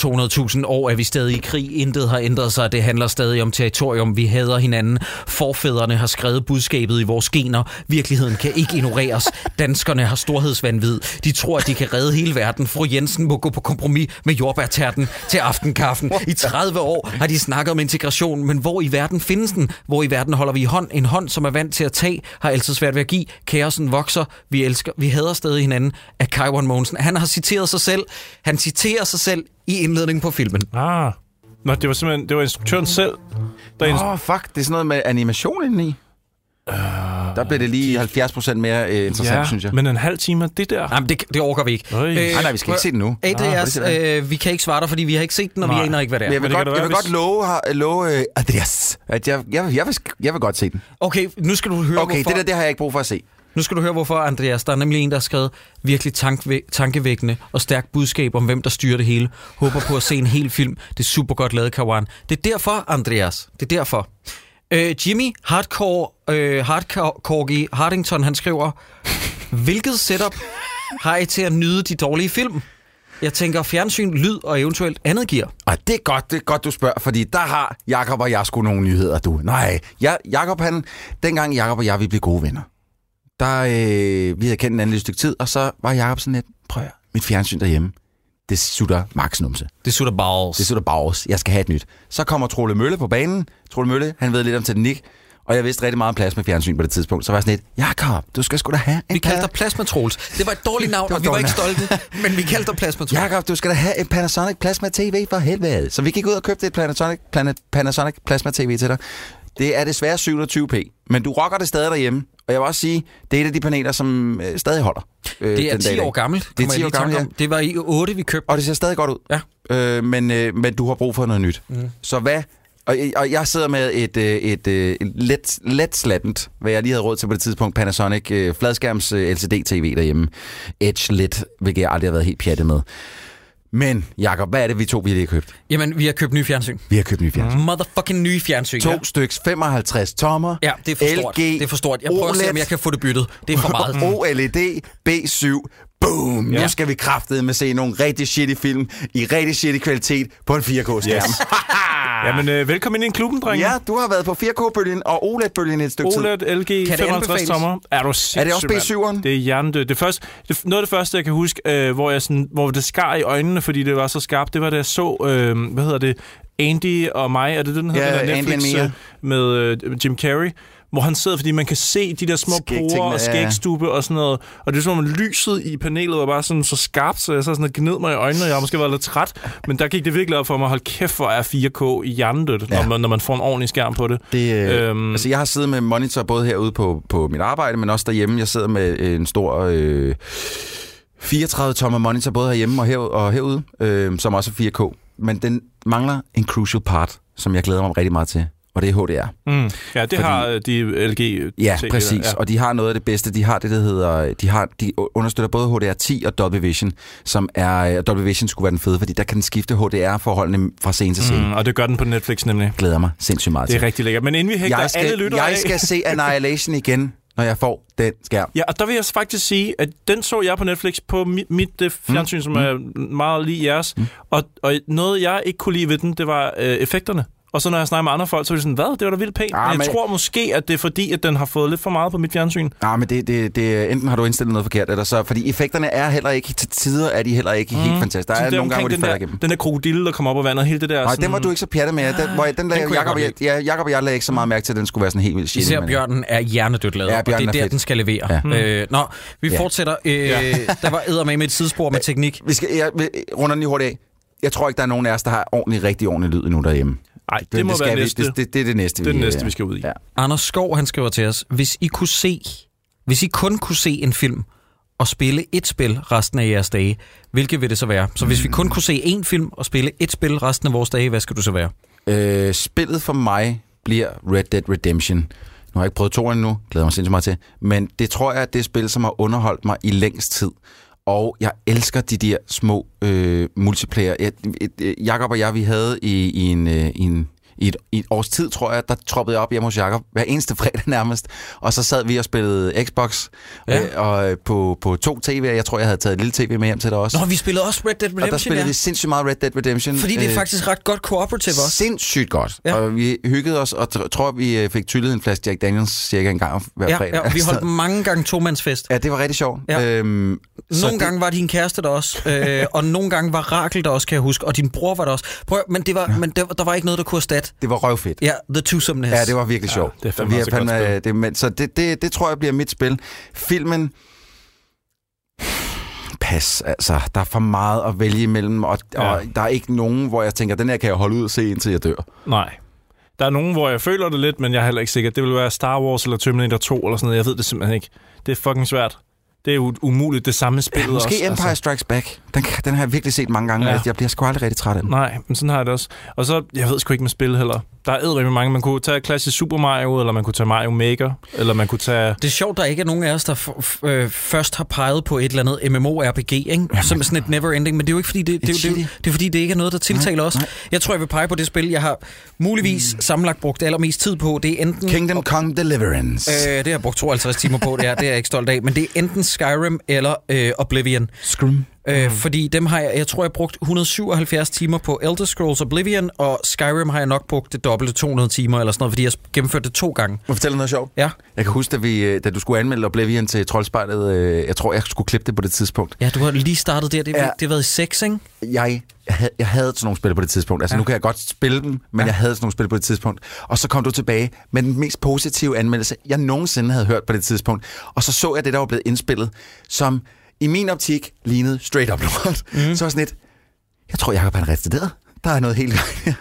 200.000 år er vi stadig i krig. Intet har ændret sig. Det handler stadig om territorium. Vi hader hinanden. Forfædrene har skrevet budskabet i vores gener. Virkeligheden kan ikke ignoreres. Danskerne har storhedsvandvid. De tror, at de kan redde hele verden. Fru Jensen må gå på kompromis med jordbærterten til aftenkaffen. I 30 år har de snakket om integration, men hvor i verden findes den? Hvor i verden holder vi i hånd? En hånd, som er vant til at tage, har altid svært ved at give. Kaosen vokser. Vi elsker, vi hader stadig hinanden af Kaiwan Mogensen. Han har citeret sig selv. Han citerer sig selv i indledningen på filmen. Ah. Nå, det var simpelthen det var instruktøren selv, der Åh, oh, fuck. Det er sådan noget med animation indeni. Der bliver det lige 70% mere øh, interessant, ja, synes jeg. men en halv time af det der. Nej, men det, det orker vi ikke. Øj. Nej, nej, vi skal ikke se den nu. Adrias, Ah, øh, vi kan ikke svare dig, fordi vi har ikke set den, og vi Nej. aner ikke, hvad det Men er. jeg vil, Men det godt, da jeg vil være, godt love, her- love øh, Andreas, at jeg, jeg, jeg, vil, jeg vil godt se den. Okay, nu skal du høre, Okay, hvorfor, det der, det har jeg ikke brug for at se nu skal du høre, hvorfor, Andreas. Der er nemlig en, der har skrevet virkelig tankvæ- tankevækkende og stærkt budskab om, hvem der styrer det hele. Håber på at se en hel film. Det er super godt lavet, Kawan. Det er derfor, Andreas. Det er derfor. Øh, Jimmy Hardcore, øh, Hardcore Hardington, han skriver, hvilket setup har I til at nyde de dårlige film? Jeg tænker fjernsyn, lyd og eventuelt andet gear. Og det er godt, det er godt, du spørger, fordi der har Jakob og jeg sgu nogle nyheder, du. Nej, ja, Jakob han, dengang Jakob og jeg, vi blev gode venner, der, øh, vi havde kendt hinanden et stykke tid, og så var Jakob sådan lidt, prøv at mit fjernsyn derhjemme, det sutter max numse. Det sutter balls. Det sutter bags. Jeg skal have et nyt. Så kommer Trolle Mølle på banen. Trolle Mølle, han ved lidt om teknik, og jeg vidste rigtig meget om plads med fjernsyn på det tidspunkt. Så var jeg sådan lidt, Jakob, du skal sgu da have en Vi kaldte dig Plasma Troels. Det var et dårligt navn, og vi var ikke stolte, men vi kaldte dig Plasma Troels. Jakob, du skal da have en Panasonic Plasma TV for helvede. Så vi gik ud og købte et Panasonic, Planet, Panasonic Plasma TV til dig. Det er desværre 720p, men du rocker det stadig derhjemme. Og jeg vil også sige, det er et af de paneler, som øh, stadig holder. Øh, Det er den dag i 10 dag. år gammelt, Det er kommer 10 jeg år gammelt, om. Det var i 8, vi købte. Og det ser stadig godt ud. Ja. Øh, men, øh, men du har brug for noget nyt. Mm. Så hvad... Og, og jeg sidder med et, øh, et, øh, et let, let slattent, hvad jeg lige havde råd til på det tidspunkt, Panasonic øh, fladskærms øh, LCD-TV derhjemme. Edge Lit, hvilket jeg aldrig har været helt pjattet med. Men, Jakob, hvad er det, vi to vi lige har købt? Jamen, vi har købt nye fjernsyn. Vi har købt nye fjernsyn. Motherfucking nye fjernsyn. To Ja. styks 55 tommer. Ja, det er for stort. LG, Det er for stort. Jeg prøver at se, om OLED. jeg kan få det byttet. Det er for meget. OLED B7. Boom! Ja. Ja. Nu skal vi kraftedeme se nogle rigtig shitty film i rigtig shitty kvalitet på en 4K-skærm. Yes. Jamen, øh, velkommen ind i klubben, drenge. Ja, du har været på 4K-bølgen og OLED-bølgen et stykke tid. OLED, LG, det 55 anbefales? tommer. Er du Er det også mand? B7'eren? Det er hjernedødt. Det første, det, noget af det første, jeg kan huske, øh, hvor, jeg sådan, hvor det skar i øjnene, fordi det var så skarpt, det var, da jeg så, øh, hvad hedder det, Andy og mig, er det den hedder, Ja, den der Andy Netflix and Mia. øh, med øh, Jim Carrey, hvor han sidder, fordi man kan se de der små porer og skægstube og sådan noget. Og det er som om lyset i panelet var bare sådan så skarpt, så jeg så sådan gned mig i øjnene, og jeg måske været lidt træt. Men der gik det virkelig op for mig, hold kæft, hvor er 4K i hjernedødt, Ja. når, man, når man får en ordentlig skærm på det. Det, øh, Øhm. Altså, jeg har siddet med monitor både herude på, på mit arbejde, men også derhjemme. Jeg sidder med en stor øh, 34-tommer monitor både herhjemme og, her, og herude, øh, som også er 4K. Men den mangler en crucial part, som jeg glæder mig rigtig meget til, og det er HDR. Mm. Ja, det Fordi- har øh, de LG Ja, TV præcis. Ja. Og de har noget af det bedste. De har det, der hedder... De, har, de understøtter både HDR10 og Dolby Vision, som er... Dolby Vision skulle være den fede, fordi der kan den skifte HDR-forholdene fra scene til scene. Mm. Mm, og det gør den på Netflix nemlig. Glæder mig sindssygt meget Det er til. rigtig lækkert. Men inden vi hægter Jeg skal, alle lytter jeg af... skal se Annihilation igen, når jeg får den skærm. Ja, og der vil jeg faktisk sige, at den så jeg på Netflix på mit, mit øh, fjernsyn, mm. som er meget lige jeres. Mm. Og, og noget, jeg ikke kunne lide ved den, det var øh, effekterne. Og så når jeg snakker med andre folk, så er de sådan, hvad, det var da vildt pænt. Ah, men jeg men- tror måske, at det er fordi, at den har fået lidt for meget på mit fjernsyn. Nej, Ah, men det, det, det, enten har du indstillet noget forkert, eller så... Fordi effekterne er heller ikke... Til tider er de heller ikke mm. helt fantastiske. Der Så er det nogle gange, hvor de falder den igennem. der, den der krokodille, der kommer op af vandet, hele det der... Nej, sådan, den var du ikke så pjatte med. Den, hvor, den lagde, kunne jeg Jacob, jeg, ja, Jacob og jeg lagde ikke så meget mærke til, at den skulle være sådan helt vildt shitty. Især men- bjørnen er hjernedødt lavet, Ja, og det er er der, fedt. den skal levere. Ja. Øh, nå, vi Ja. fortsætter. Øh, Der var eddermame med et sidespor med teknik. Vi skal, jeg, runder den lige hurtigt af. Jeg tror ikke, der er nogen af os, der har ordentlig, rigtig ordentlig lyd endnu derhjemme. Nej, det, det må skal være vi. næste. Det, det, det, er det næste, Det er det vi, næste, øh, vi skal ud i. Ja. Anders Skov, han skriver til os, hvis I kunne se, hvis I kun kunne se en film og spille et spil resten af jeres dage, hvilket vil det så være? Så hvis vi kun kunne se én film og spille et spil resten af vores dage, hvad skal du så være? Øh, spillet for mig bliver Red Dead Redemption. Nu har jeg ikke prøvet to endnu, glæder mig sindssygt meget til. Men det tror jeg er det spil, som har underholdt mig i længst tid. Og jeg elsker de der små øh, multiplayer. Jeg, et, Jakob og jeg, vi havde i, i, en, øh, en, i et, i et års tid, tror jeg, der troppede jeg op hjemme hos Jacob hver eneste fredag nærmest. Og så sad vi og spillede Xbox Ja. øh, og øh, på, på to TV'er. Jeg tror, jeg havde taget et lille TV med hjem til dig også. Nå, vi spillede også Red Dead og der Redemption, spillede ja. vi sindssygt meget Red Dead Redemption. Fordi det er Øh, faktisk ret godt cooperative også. Sindssygt godt. Ja. Ja. Og vi hyggede os, og tr- tror, vi øh, fik tyllet en flaske Jack Daniels cirka en gang hver Ja, fredag. ja, vi holdt mange gange tomandsfest. Ja, det var rigtig sjovt. Ja. Øhm, Nogle det- gange var din kæreste der også, øh, og nogle gange var Rakel der også, kan jeg huske, og din bror var der også. Prøv, men det var, men der, der var ikke noget, der kunne erstatte. Det var røvfedt. Ja, The Twosomeness. Ja, det var virkelig sjovt. det er fandme Vi godt spil. det, men, så det, det, det tror jeg bliver mit spil. Filmen... Pas, altså. Der er for meget at vælge imellem, og, ja. og der er ikke nogen, hvor jeg tænker, den her kan jeg holde ud og se, indtil jeg dør. Nej. Der er nogen, hvor jeg føler det lidt, men jeg er heller ikke sikker. Det vil være Star Wars eller Terminator 2 eller sådan noget. Jeg ved det simpelthen ikke. Det er fucking svært. Det er jo umuligt det samme spil Måske også. Empire Strikes Back. Den, den har jeg virkelig set mange gange, Ja. ja. jeg bliver sgu aldrig rigtig træt af den. Nej, men sådan har jeg det også. Og så, jeg ved sgu ikke med spil heller. Der er eddermame mange. Man kunne tage klassisk Super Mario, eller man kunne tage Mario Maker, eller man kunne tage... Det er sjovt, der ikke er nogen af os, der f- f- øh, først har peget på et eller andet MMORPG, ikke? som er sådan et never ending, men det er jo ikke fordi, det, det, er, det, er, jo- det er, fordi, det ikke er noget, der tiltaler os. nej. Jeg tror, jeg vil pege på det spil, jeg har muligvis sammenlagt brugt allermest tid på. Det er enten... Kingdom Come Deliverance. Øh, det har jeg brugt 52 timer på, det er, det er jeg ikke stolt af. Men det er enten Skyrim eller øh, Oblivion. Scrum. Øh, fordi dem har jeg, jeg tror, jeg har brugt 177 timer på Elder Scrolls Oblivion, og Skyrim har jeg nok brugt det dobbelte 200 timer eller sådan noget, fordi jeg har gennemført det to gange. Må jeg fortælle noget sjovt? Ja, Jeg kan huske, da, vi, øh, da du skulle anmelde Oblivion til Troldspejlet, øh, jeg tror, jeg skulle klippe det på det tidspunkt. ja du har lige startet der. Det, ja. Det har været i 6, ikke? Jeg, jeg, havde, jeg havde sådan nogle spil på det tidspunkt. Altså, Ja. nu kan jeg godt spille dem, men ja. jeg havde sådan nogle spil på det tidspunkt. Og så kom du tilbage med den mest positive anmeldelse, jeg nogensinde havde hørt på det tidspunkt. Og så så jeg det, der var blevet indspillet, som i min optik lignede straight up lort. Mm. Så var jeg sådan lidt, jeg tror, Jacob han retarderet. Der er noget helt.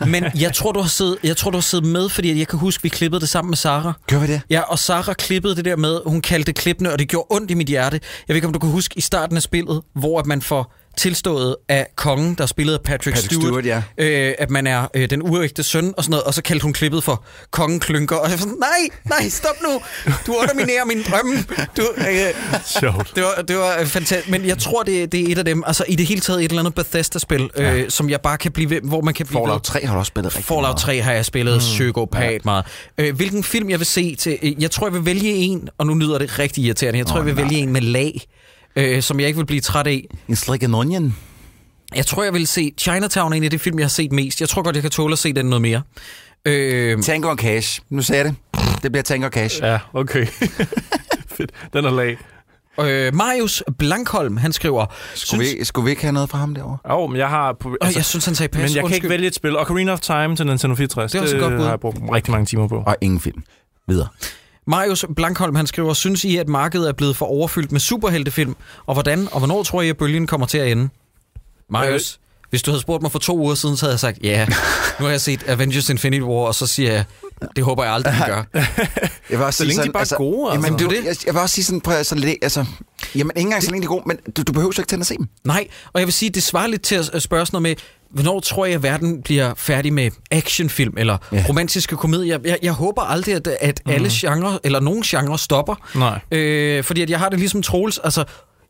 Men jeg tror, du har siddet, jeg tror, du har siddet med, fordi jeg kan huske, vi klippede det sammen med Sara. Gør vi det? Ja, og Sara klippede det der med, hun kaldte det klippende, og det gjorde ondt i mit hjerte. Jeg ved ikke, om du kan huske i starten af spillet, hvor at man får tilstået af kongen, der spillede Patrick, Patrick Stewart, ja. øh, at man er øh, den uægte søn og sådan noget, og så kaldte hun klippet for kongen klynker, og jeg var sådan, nej, nej, stop nu, du underminerer min drømme. Du, øh, Sjovt. det var, det var fantastisk, men jeg tror, det, det er et af dem, altså i det hele taget et eller andet Bethesda-spil, øh, som jeg bare kan blive ved, hvor man kan blive. Fallout 3 har du også spillet rigtig Fallout meget. 3 har jeg spillet mm. psykopat ja. meget. Øh, hvilken film jeg vil se til... øh, Jeg tror, jeg vil vælge en, og nu lyder det rigtig irriterende. Jeg tror, Åh, jeg vil nej. vælge en med lag, øh, som jeg ikke vil blive træt af. En slik and onion. Jeg tror, jeg vil se Chinatown, er en af de film, jeg har set mest. Jeg tror godt, jeg kan tåle at se den noget mere. Øh, Tango og Cash. Nu sagde jeg det. Det bliver Tango og Cash. Ja, okay. Fedt. Den er lag. øh, Marius Blankholm, han skriver... Skulle vi, skulle vi ikke have noget fra ham derovre? Jo, men jeg har... Altså, jeg synes, han sagde pas. men jeg kan Undskyld. ikke vælge et spil. Ocarina of Time til Nintendo 64. Det er også et godt bud. har jeg brugt rigtig mange timer på. Og ingen film. Videre. Marius Blankholm, han skriver, synes I, at markedet er blevet for overfyldt med superheltefilm? Og hvordan og hvornår tror I, at bølgen kommer til at ende? Marius, øh. hvis du havde spurgt mig for to uger siden, så havde jeg sagt, ja, nu har jeg set Avengers Infinity War, og så siger jeg, det håber jeg aldrig, vi gør. Jeg vil også Så længe de bare er gode, altså. Jamen, Det er det. Jeg, jeg vil også sige sådan, prøv at så lidt, altså, jamen ikke engang så længe de er gode, men du, du behøver jo ikke til at se dem. Nej, og jeg vil sige, det svarer lidt til at spørge sådan noget med, hvornår tror jeg, at verden bliver færdig med actionfilm eller ja. Romantiske komedier? Jeg, jeg håber aldrig, at, at mm. alle genrer, eller nogen genrer stopper. Nej. Øh, fordi at jeg har det ligesom Troels, altså...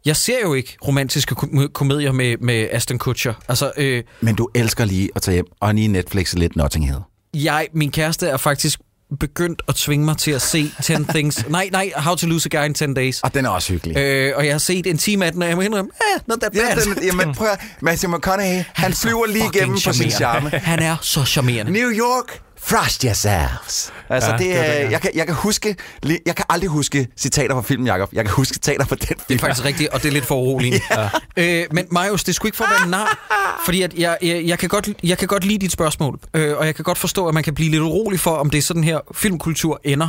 Jeg ser jo ikke romantiske kom- komedier med, med Aston Kutcher. Altså, øh, Men du elsker lige at tage hjem og lige Netflix lidt Notting Hill. jeg, min kæreste er faktisk begyndt at tvinge mig til at se 10 Things... nej, nej, How to Lose a Guy in 10 Days. Og den er også hyggelig. Øh, og jeg har set en time af den, og jeg må indrømme, eh, not that bad. Ja, den, jamen prøv at, Matthew McConaughey, han flyver lige igennem på sin charme. Han er så charmerende. New York, frost yourselves. Altså, Ja, det, det er det, ja. jeg, kan, jeg kan huske, jeg kan aldrig huske citater fra filmen, Jacob. Jeg kan huske citater fra den film. Det er faktisk rigtigt, og det er lidt for uroligende. ja. øh, men Marius, det skulle ikke for at være nar, fordi at jeg, jeg, jeg, kan godt, jeg kan godt lide dit spørgsmål, øh, og jeg kan godt forstå, at man kan blive lidt urolig for, om det er sådan her filmkultur ender.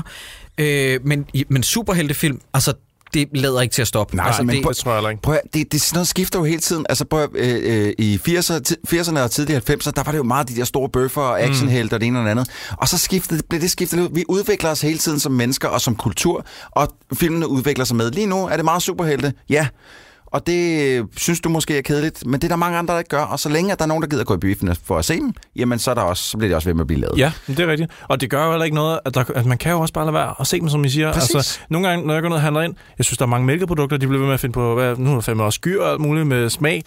Øh, men, men superheltefilm, altså, det lader ikke til at stoppe. Nej, altså, men det, Det tror jeg ikke. Prøv det, det, sådan noget skifter jo hele tiden. Altså prøv øh, øh, i 80'erne, ti- 80'erne og tidlige 90'erne, der var det jo meget de der store bøffer og actionhelte og det ene og det andet. Og så skiftede, blev det skiftet ud. Vi udvikler os hele tiden som mennesker og som kultur, og filmene udvikler sig med. Lige nu er det meget superhelte, ja. Og det øh, synes du måske er kedeligt, men det er der mange andre, der ikke gør. Og så længe at der er nogen, der gider gå i biffen for at se dem, jamen så, er der også, så bliver det også ved med at blive lavet. Ja, det er rigtigt. Og det gør jo heller ikke noget, at, der, at man kan jo også bare lade være og se dem, som I siger. Præcis. Altså, nogle gange, når jeg går ned og handler ind, jeg synes, der er mange mælkeprodukter, de bliver ved med at finde på, hvad, nu er der fandme også skyr og alt muligt med smag.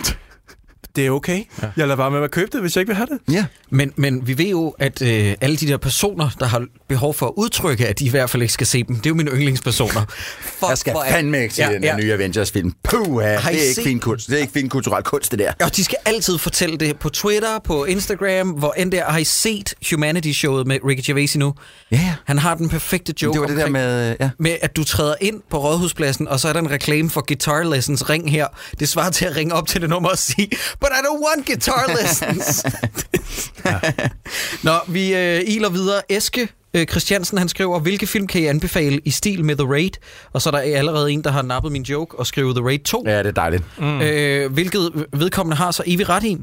Det er okay. Ja. Jeg lader bare med at købe det, hvis jeg ikke vil have det. Ja. Men, men vi ved jo, at øh, alle de der personer, der har behov for at udtrykke, at de i hvert fald ikke skal se dem, det er jo mine yndlingspersoner. Fuck, Jeg skal hvor fandme ikke se Ja, den ja. nye Avengers-film. Puh, det er ikke set- fin kunst. Det er ikke fin kulturel kunst, det der. Og de skal altid fortælle det på Twitter, på Instagram, hvor end der har I set Humanity-showet med Ricky Gervais nu? Ja, ja. Han har den perfekte joke Det var det der med... Ja. med, at du træder ind på Rådhuspladsen, og så er der en reklame for Guitar Lessons. Ring her. Det svarer til at ringe op til det nummer og sige, but I don't want guitar lessons. Nå, vi øh, iler videre. Eske øh, Christiansen, han skriver, hvilke film kan I anbefale i stil med The Raid? Og så er der allerede en, der har nappet min joke og skrevet The Raid 2. ja, det er dejligt. Mm. Øh, hvilket vedkommende har så evig ret i.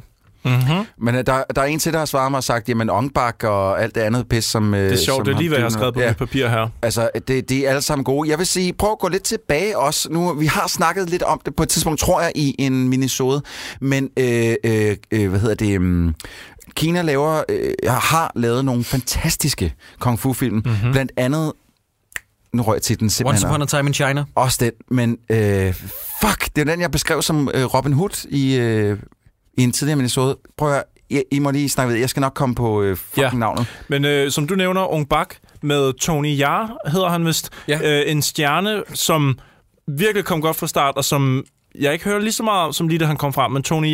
Men øh, der, der er en til, der har svaret mig og sagt, jamen Ongbak og alt det andet pis, som... Det er sjovt, det er lige, hvad jeg har skrevet på ja. mit papir her. Altså, det, de er alle sammen gode. Jeg vil sige, prøv at gå lidt tilbage også. Nu, vi har snakket lidt om det på et tidspunkt, tror jeg, i en minisode. Men, øh, øh, øh, hvad hedder det... Um, Kina laver, øh, har lavet nogle fantastiske kung fu-film. Mm-hmm. Blandt andet... Nu røg til den simpelthen. Once Upon a Time in China. Også den, men øh, fuck, det er den, jeg beskrev som øh, Robin Hood i, øh, i en tidligere minisode. Prøv at høre, I, I må lige snakke ved. Jeg skal nok komme på øh, fucking Ja. navnet. Men øh, som du nævner, Ung Bak med Tony Jaa, hedder han vist. Ja. Øh, en stjerne, som virkelig kom godt fra start, og som jeg ikke hører lige så meget om, som lige da han kom frem. Men Tony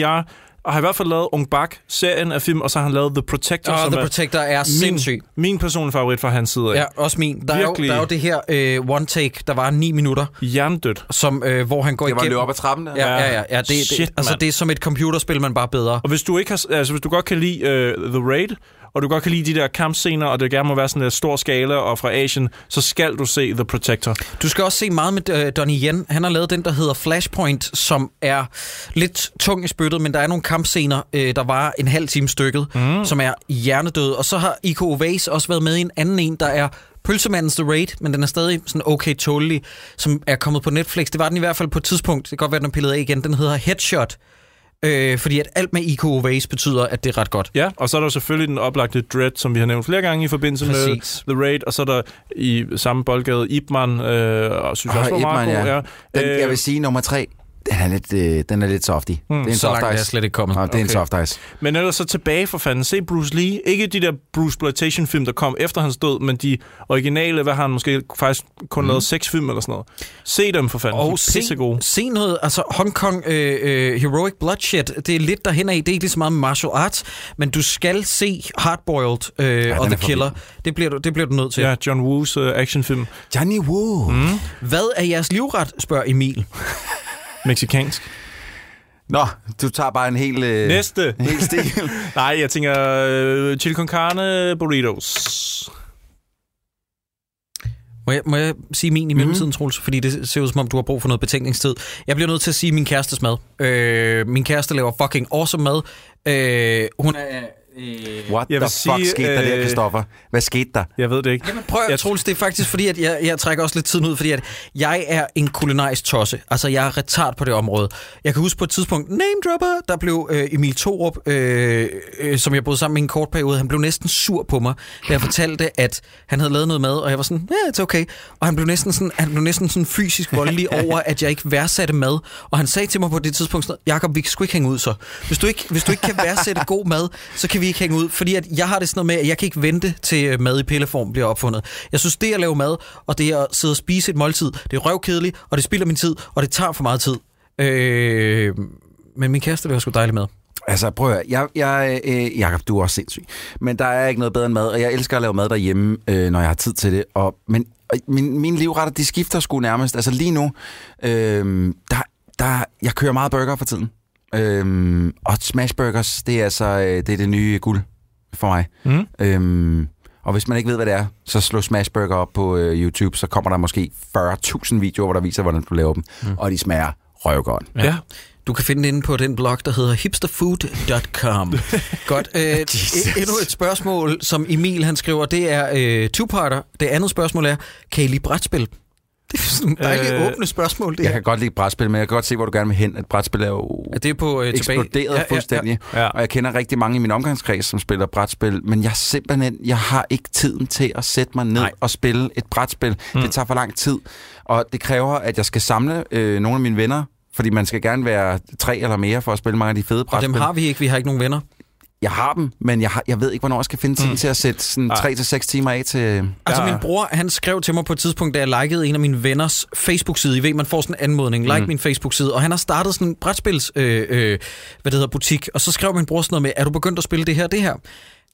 Jaa har i hvert fald lavet Ung Bak, serien af film, og så har han lavet The Protector, Og som The er Protector er sindssyg. min, min personlige favorit fra hans side af. Ja, også min. Der er, jo, Virkelig. der er jo det her øh, one take, der var ni minutter, Jerndødt. som, øh, hvor han går Det var igennem... løb op ad trappen der. Ja, ja, ja. ja det, Shit, det, altså, det er som et computerspil, man bare bedre. Og hvis du ikke har, altså hvis du godt kan lide uh, The Raid, og du godt kan lide de der kampscener, og det gerne må være sådan en stor skala og fra Asien, så skal du se The Protector. Du skal også se meget med øh, Donnie Yen. Han har lavet den, der hedder Flashpoint, som er lidt tung i spyttet, men der er nogle kampscener, øh, der var en halv time stykket, mm. som er hjernedøde. Og så har Iko Uwais også været med i en anden en, der er Pølsemandens The Raid, men den er stadig sådan okay tålelig, som er kommet på Netflix. Det var den i hvert fald på et tidspunkt. Det kan godt være, den er pillet af igen. Den hedder Headshot. Øh, fordi at alt med Iko Uwais betyder, at det er ret godt. Ja, og så er der selvfølgelig den oplagte Dread, som vi har nævnt flere gange i forbindelse Præcis. med The Raid, og så er der i samme boldgade Ipman, øh, og synes jeg også var meget Ip Man, god. ja. Den, Øh, jeg vil sige, nummer tre, den er lidt, øh, den er lidt softy. Hmm, det er en Så soft langt er ice. slet ikke kommet. Nå, det er en Okay. soft ice. Men ellers så tilbage for fanden. Se Bruce Lee. Ikke de der Bruce Exploitation film der kom efter hans død, men de originale, hvad har han måske faktisk kun mm. lavet seks film eller sådan noget. Se dem for fanden. De Og er se, pissegode. se noget, altså Hong Kong øh, øh, Heroic Bloodshed, det er lidt derhen af, det er ikke lige så meget martial arts, men du skal se Hardboiled øh, den og The Killer. Det bliver, du, det bliver du nødt til. Ja, John Woos uh, actionfilm. Johnny Woo. Mm. Hvad er jeres livret, spørger Emil. Mexikansk. Nå, du tager bare en hel... Øh, Næste. en hel stil. Nej, jeg tænker uh, chili con carne burritos. Må jeg, må jeg sige min i mellemtiden, mm. Troels? Fordi det ser ud som om, du har brug for noget betænkningstid. Jeg bliver nødt til at sige min kærestes mad. Øh, min kæreste laver fucking awesome mad. Øh, hun er... Øh, What Jeg the fuck sige, skete der der, øh, Christoffer? Hvad skete der? Jeg ved det ikke. Jamen prøv Jeg at Troels, det er faktisk fordi, at jeg, jeg trækker også lidt tiden ud, fordi at jeg er en kulinarisk tosse. Altså, jeg er retard på det område. Jeg kan huske på et tidspunkt, name dropper, der blev øh, Emil Thorup, øh, øh, som jeg boede sammen med i en kort periode, han blev næsten sur på mig, da jeg fortalte, at han havde lavet noget mad, og jeg var sådan, ja, yeah, it's okay. Og han blev næsten sådan, han blev næsten sådan fysisk voldelig over, at jeg ikke værdsatte mad. Og han sagde til mig på det tidspunkt, Jakob, vi kan sgu ikke hænge ud så. Hvis du ikke, hvis du ikke kan værdsætte god mad, så kan vi ikke hænge ud, fordi at jeg har det sådan noget med, at jeg kan ikke vente til øh, mad i pilleform bliver opfundet. Jeg synes, det at lave mad, og det at sidde og spise et måltid, det er røvkedeligt, og det spilder min tid, og det tager for meget tid. Øh, men min kæreste laver sgu dejligt mad. Altså, prøv at høre. Jeg, jeg, øh, Jacob, du er også sindssyg. Men der er ikke noget bedre end mad, og jeg elsker at lave mad derhjemme, øh, når jeg har tid til det. Og, men og min, mine livretter, de skifter sgu nærmest. Altså lige nu, øh, der, der, jeg kører meget burger for tiden. Øh, og smashburgers, det er altså øh, det, er det nye guld for mig. Mm. Øhm, og hvis man ikke ved, hvad det er, så slå Smashburger op på øh, YouTube, så kommer der måske 40.000 videoer, hvor der viser, hvordan du laver dem. Mm. Og de smager røvgodt. Ja. ja. Du kan finde det inde på den blog, der hedder hipsterfood.com. Godt. Øh, e- endnu et spørgsmål, som Emil han skriver, det er øh, two-parter. Det andet spørgsmål er, kan I lide brætspil? Det er sådan nogle dejlige Øh, åbne spørgsmål, det Jeg her. kan godt lide brætspil, men jeg kan godt se, hvor du gerne vil hen. Et brætspil er jo Er det på øh, tilbage? eksploderet ja, fuldstændig. Ja, Ja. ja. Og jeg kender rigtig mange i min omgangskreds, som spiller brætspil, men jeg simpelthen, jeg har ikke tiden til at sætte mig ned Nej. Og spille et brætspil. Mm. Det tager for lang tid, og det kræver, at jeg skal samle øh, nogle af mine venner Fordi man skal gerne være tre eller mere for at spille mange af de fede Og brætspil. dem har vi ikke, vi har ikke nogen venner. Jeg har dem, men jeg, har, jeg ved ikke, hvornår jeg skal finde tiden mm. til at sætte sådan Nej. 3 til seks timer af til... Altså Ja. min bror, han skrev til mig på et tidspunkt, da jeg likede en af mine venners Facebook-side. I ved, man får sådan en anmodning, like mm. min Facebook-side. Og han har startet sådan en brætspils, øh, øh, hvad det hedder, butik. Og så skrev min bror sådan noget med, er du begyndt at spille det her, det her?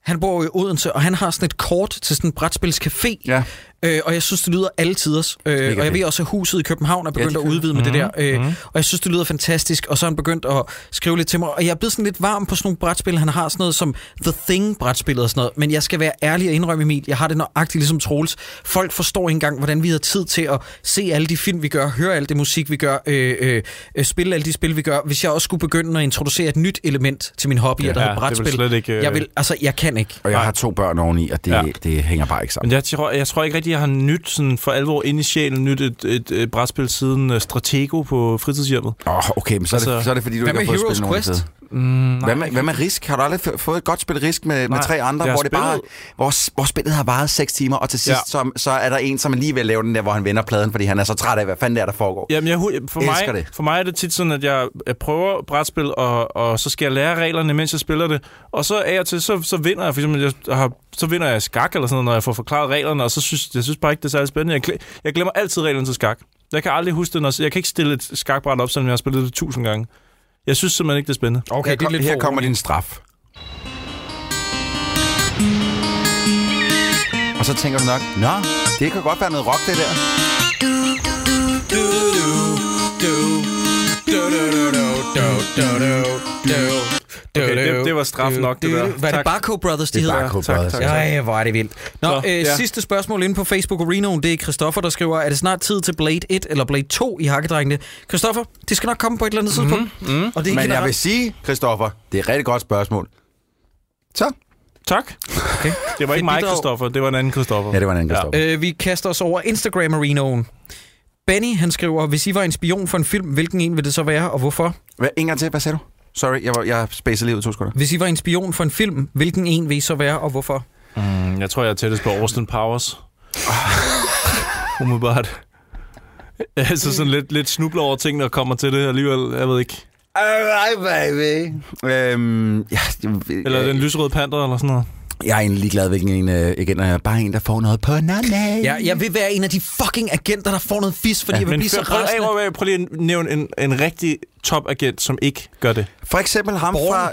Han bor i Odense, og han har sådan et kort til sådan en brætspilscafé. Ja. Øh, og jeg synes, det lyder alle tiders. Øh, og jeg ved også, at huset i København er begyndt de at udvide med det der. Mhm. Øh, og jeg synes, det lyder fantastisk. Og så er han begyndt at skrive lidt til mig. Og jeg er blevet sådan lidt varm på sådan nogle brætspil. Han har sådan noget som The Thing-brætspillet og sådan noget. Men jeg skal være ærlig og indrømme, Emil, jeg har det nøjagtigt ligesom Troels. Folk forstår ikke engang, hvordan vi har tid til at se alle de film, vi gør, høre alt det musik, vi gør, øh, øh, spille alle de spil, vi gør. Hvis jeg også skulle begynde at introducere et nyt element til min hobby, ja, der Ja, hedder det vil brætspil. slet ikke, øh, Jeg vil, altså, jeg kan ikke. Og jeg har to børn oveni, og det, Ja. ja. det hænger bare ikke sammen. Men jeg tror, jeg tror ikke rigtig, jeg har nyt sådan for alvor ind i sjælen nyt et, et, et brætspil siden uh, Stratego på fritidshjemmet. Åh, oh, okay, men så er, det, Altså, så er det fordi, du hvad ikke har fået Heroes spillet nogen Quest? Mm, Hvad med, hvad med Risk? Har du aldrig fået et godt spil Risk med, med Nej, tre andre, hvor, det bare, hvor, hvor spillet har varet 6 timer, og til sidst Ja. så, så er der en, som lige vil lave den der, hvor han vender pladen, fordi han er så træt af, hvad fanden det er, der foregår. Jamen, jeg, for, mig, det. for mig er det tit sådan, at jeg, jeg prøver brætspil, og, og så skal jeg lære reglerne, mens jeg spiller det. Og så af og til, så, så vinder jeg. For eksempel, jeg har, så vinder jeg skak eller sådan noget, når jeg får forklaret reglerne, og så synes jeg synes bare ikke, det er særlig spændende. Jeg, jeg glemmer altid reglerne til skak. Jeg kan aldrig huske det, når, jeg kan ikke stille et skakbræt op, selvom jeg har spillet det tusind gange. Jeg synes simpelthen ikke, det er spændende. Okay, her, det er lidt her kommer din straf. Og så tænker du nok, nå, det kan godt være noget rock, det der. Okay, det- det var straf nok, det der. Var det Barco Brothers, de Det er hedder? Barco tak, Brothers. tak. Ej, hvor er det vildt. Nå, Så, øh, ja. sidste spørgsmål inde på Facebook Arenoen, det er Christoffer, der skriver, er det snart tid til Blade 1 eller Blade 2 i Hakkedrengene? Christoffer, det skal nok komme på et eller andet tidspunkt. Mm, mm, og det er Men jeg vil sige, Christoffer, det er et rigtig godt spørgsmål. Så. Tak. Okay. Det var ikke mig. Christoffer. Det var en anden Christoffer. Ja, det var en anden Christoffer. Øh, vi kaster os over Instagram Arenoen. Benny, han skriver, hvis I var en spion for en film, hvilken en vil det så være, og hvorfor? Hvad, en gang til, hvad sagde du? Sorry, jeg, var, jeg spacede lige ud to sekunder. Hvis I var en spion for en film, hvilken en vil I så være, og hvorfor? Mm, jeg tror, jeg er tættest på Austin Powers. Umiddelbart. Altså sådan lidt, lidt snubler over ting, der kommer til det alligevel. Jeg ved ikke. Alright, baby. Øhm, ja, Eller den lysrøde panter eller sådan noget. Jeg er egentlig ligeglad, hvilken en øh, igen er. Bare en, der får noget på nana. Ja, jeg vil være en af de fucking agenter, der får noget fis, fordi ja, jeg vil blive så prøv, prøv, prøv, prøv lige at nævne en, en rigtig top-agent, som ikke gør det. For eksempel ham Born. fra...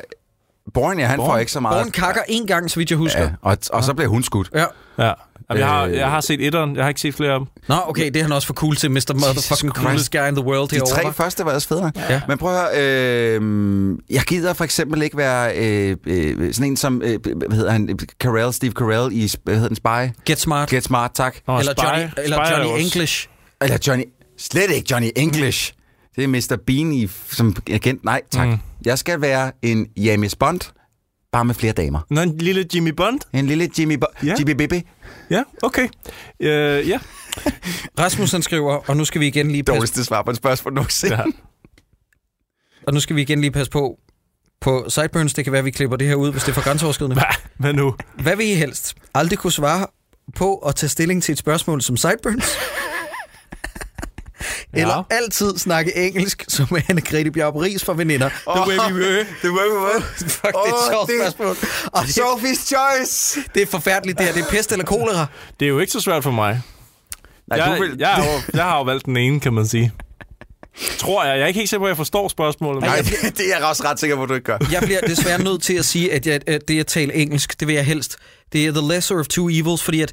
Born, ja, han Born. får ikke så meget. Born kakker en gang, så vidt jeg husker. Ja, og, og så bliver hun skudt. Ja. Ja. Jamen, jeg, har, Øh. jeg har set etteren. Jeg har ikke set flere af dem. Nå, okay, det er han også for cool til, Mr. Motherfucking Christ. coolest guy in the world De herovre. tre første var også federe. Ja. Men prøv at høre, øh, jeg gider for eksempel ikke være øh, øh, sådan en som, øh, hvad hedder han, Carell, Steve Carell i, hvad hedder den, Spy? Get smart. Get Smart, tak. Nå, eller Spy- Johnny, eller Spy Johnny English. Eller Johnny, slet ikke Johnny English. Det er Mr. Bean i, som agent. Nej, tak. Mm. Mm. Jeg skal være en James Bond, bare med flere damer. Nå, en lille Jimmy Bond? En lille Jimmy, Bo- Ja. Jimmy Bibi. Ja, okay. Øh, ja. Rasmus han skriver, og nu skal vi igen lige passe, Dårligste svar på et spørgsmål nogensinde. ja. og nu skal vi igen lige passe på på Sideburns. Det kan være, at vi klipper det her ud, hvis det er for grænseoverskridende. Hvad? Hvad nu? Hvad vil I helst? Aldrig kunne svare på at tage stilling til et spørgsmål som Sideburns? Ja. Eller altid snakke engelsk, som Anne-Grethe Bjarup Ries fra Veninder. The way we were. The way we were. Fuck, det er et sjovt det- spørgsmål. Og det, Sophie's Choice. det er forfærdeligt, det her. Det er pest eller kolera. Det er jo ikke så svært for mig. Nej, jeg, du vil... jeg, er jo, jeg har jo valgt den ene, kan man sige. Tror jeg. Jeg er ikke helt sikker på, at jeg forstår spørgsmålet. men- Nej, det, det er jeg også ret sikker på, at du ikke gør. Jeg bliver desværre nødt til at sige, at, jeg, at det at tale engelsk, det vil jeg helst. Det er the lesser of two evils, fordi at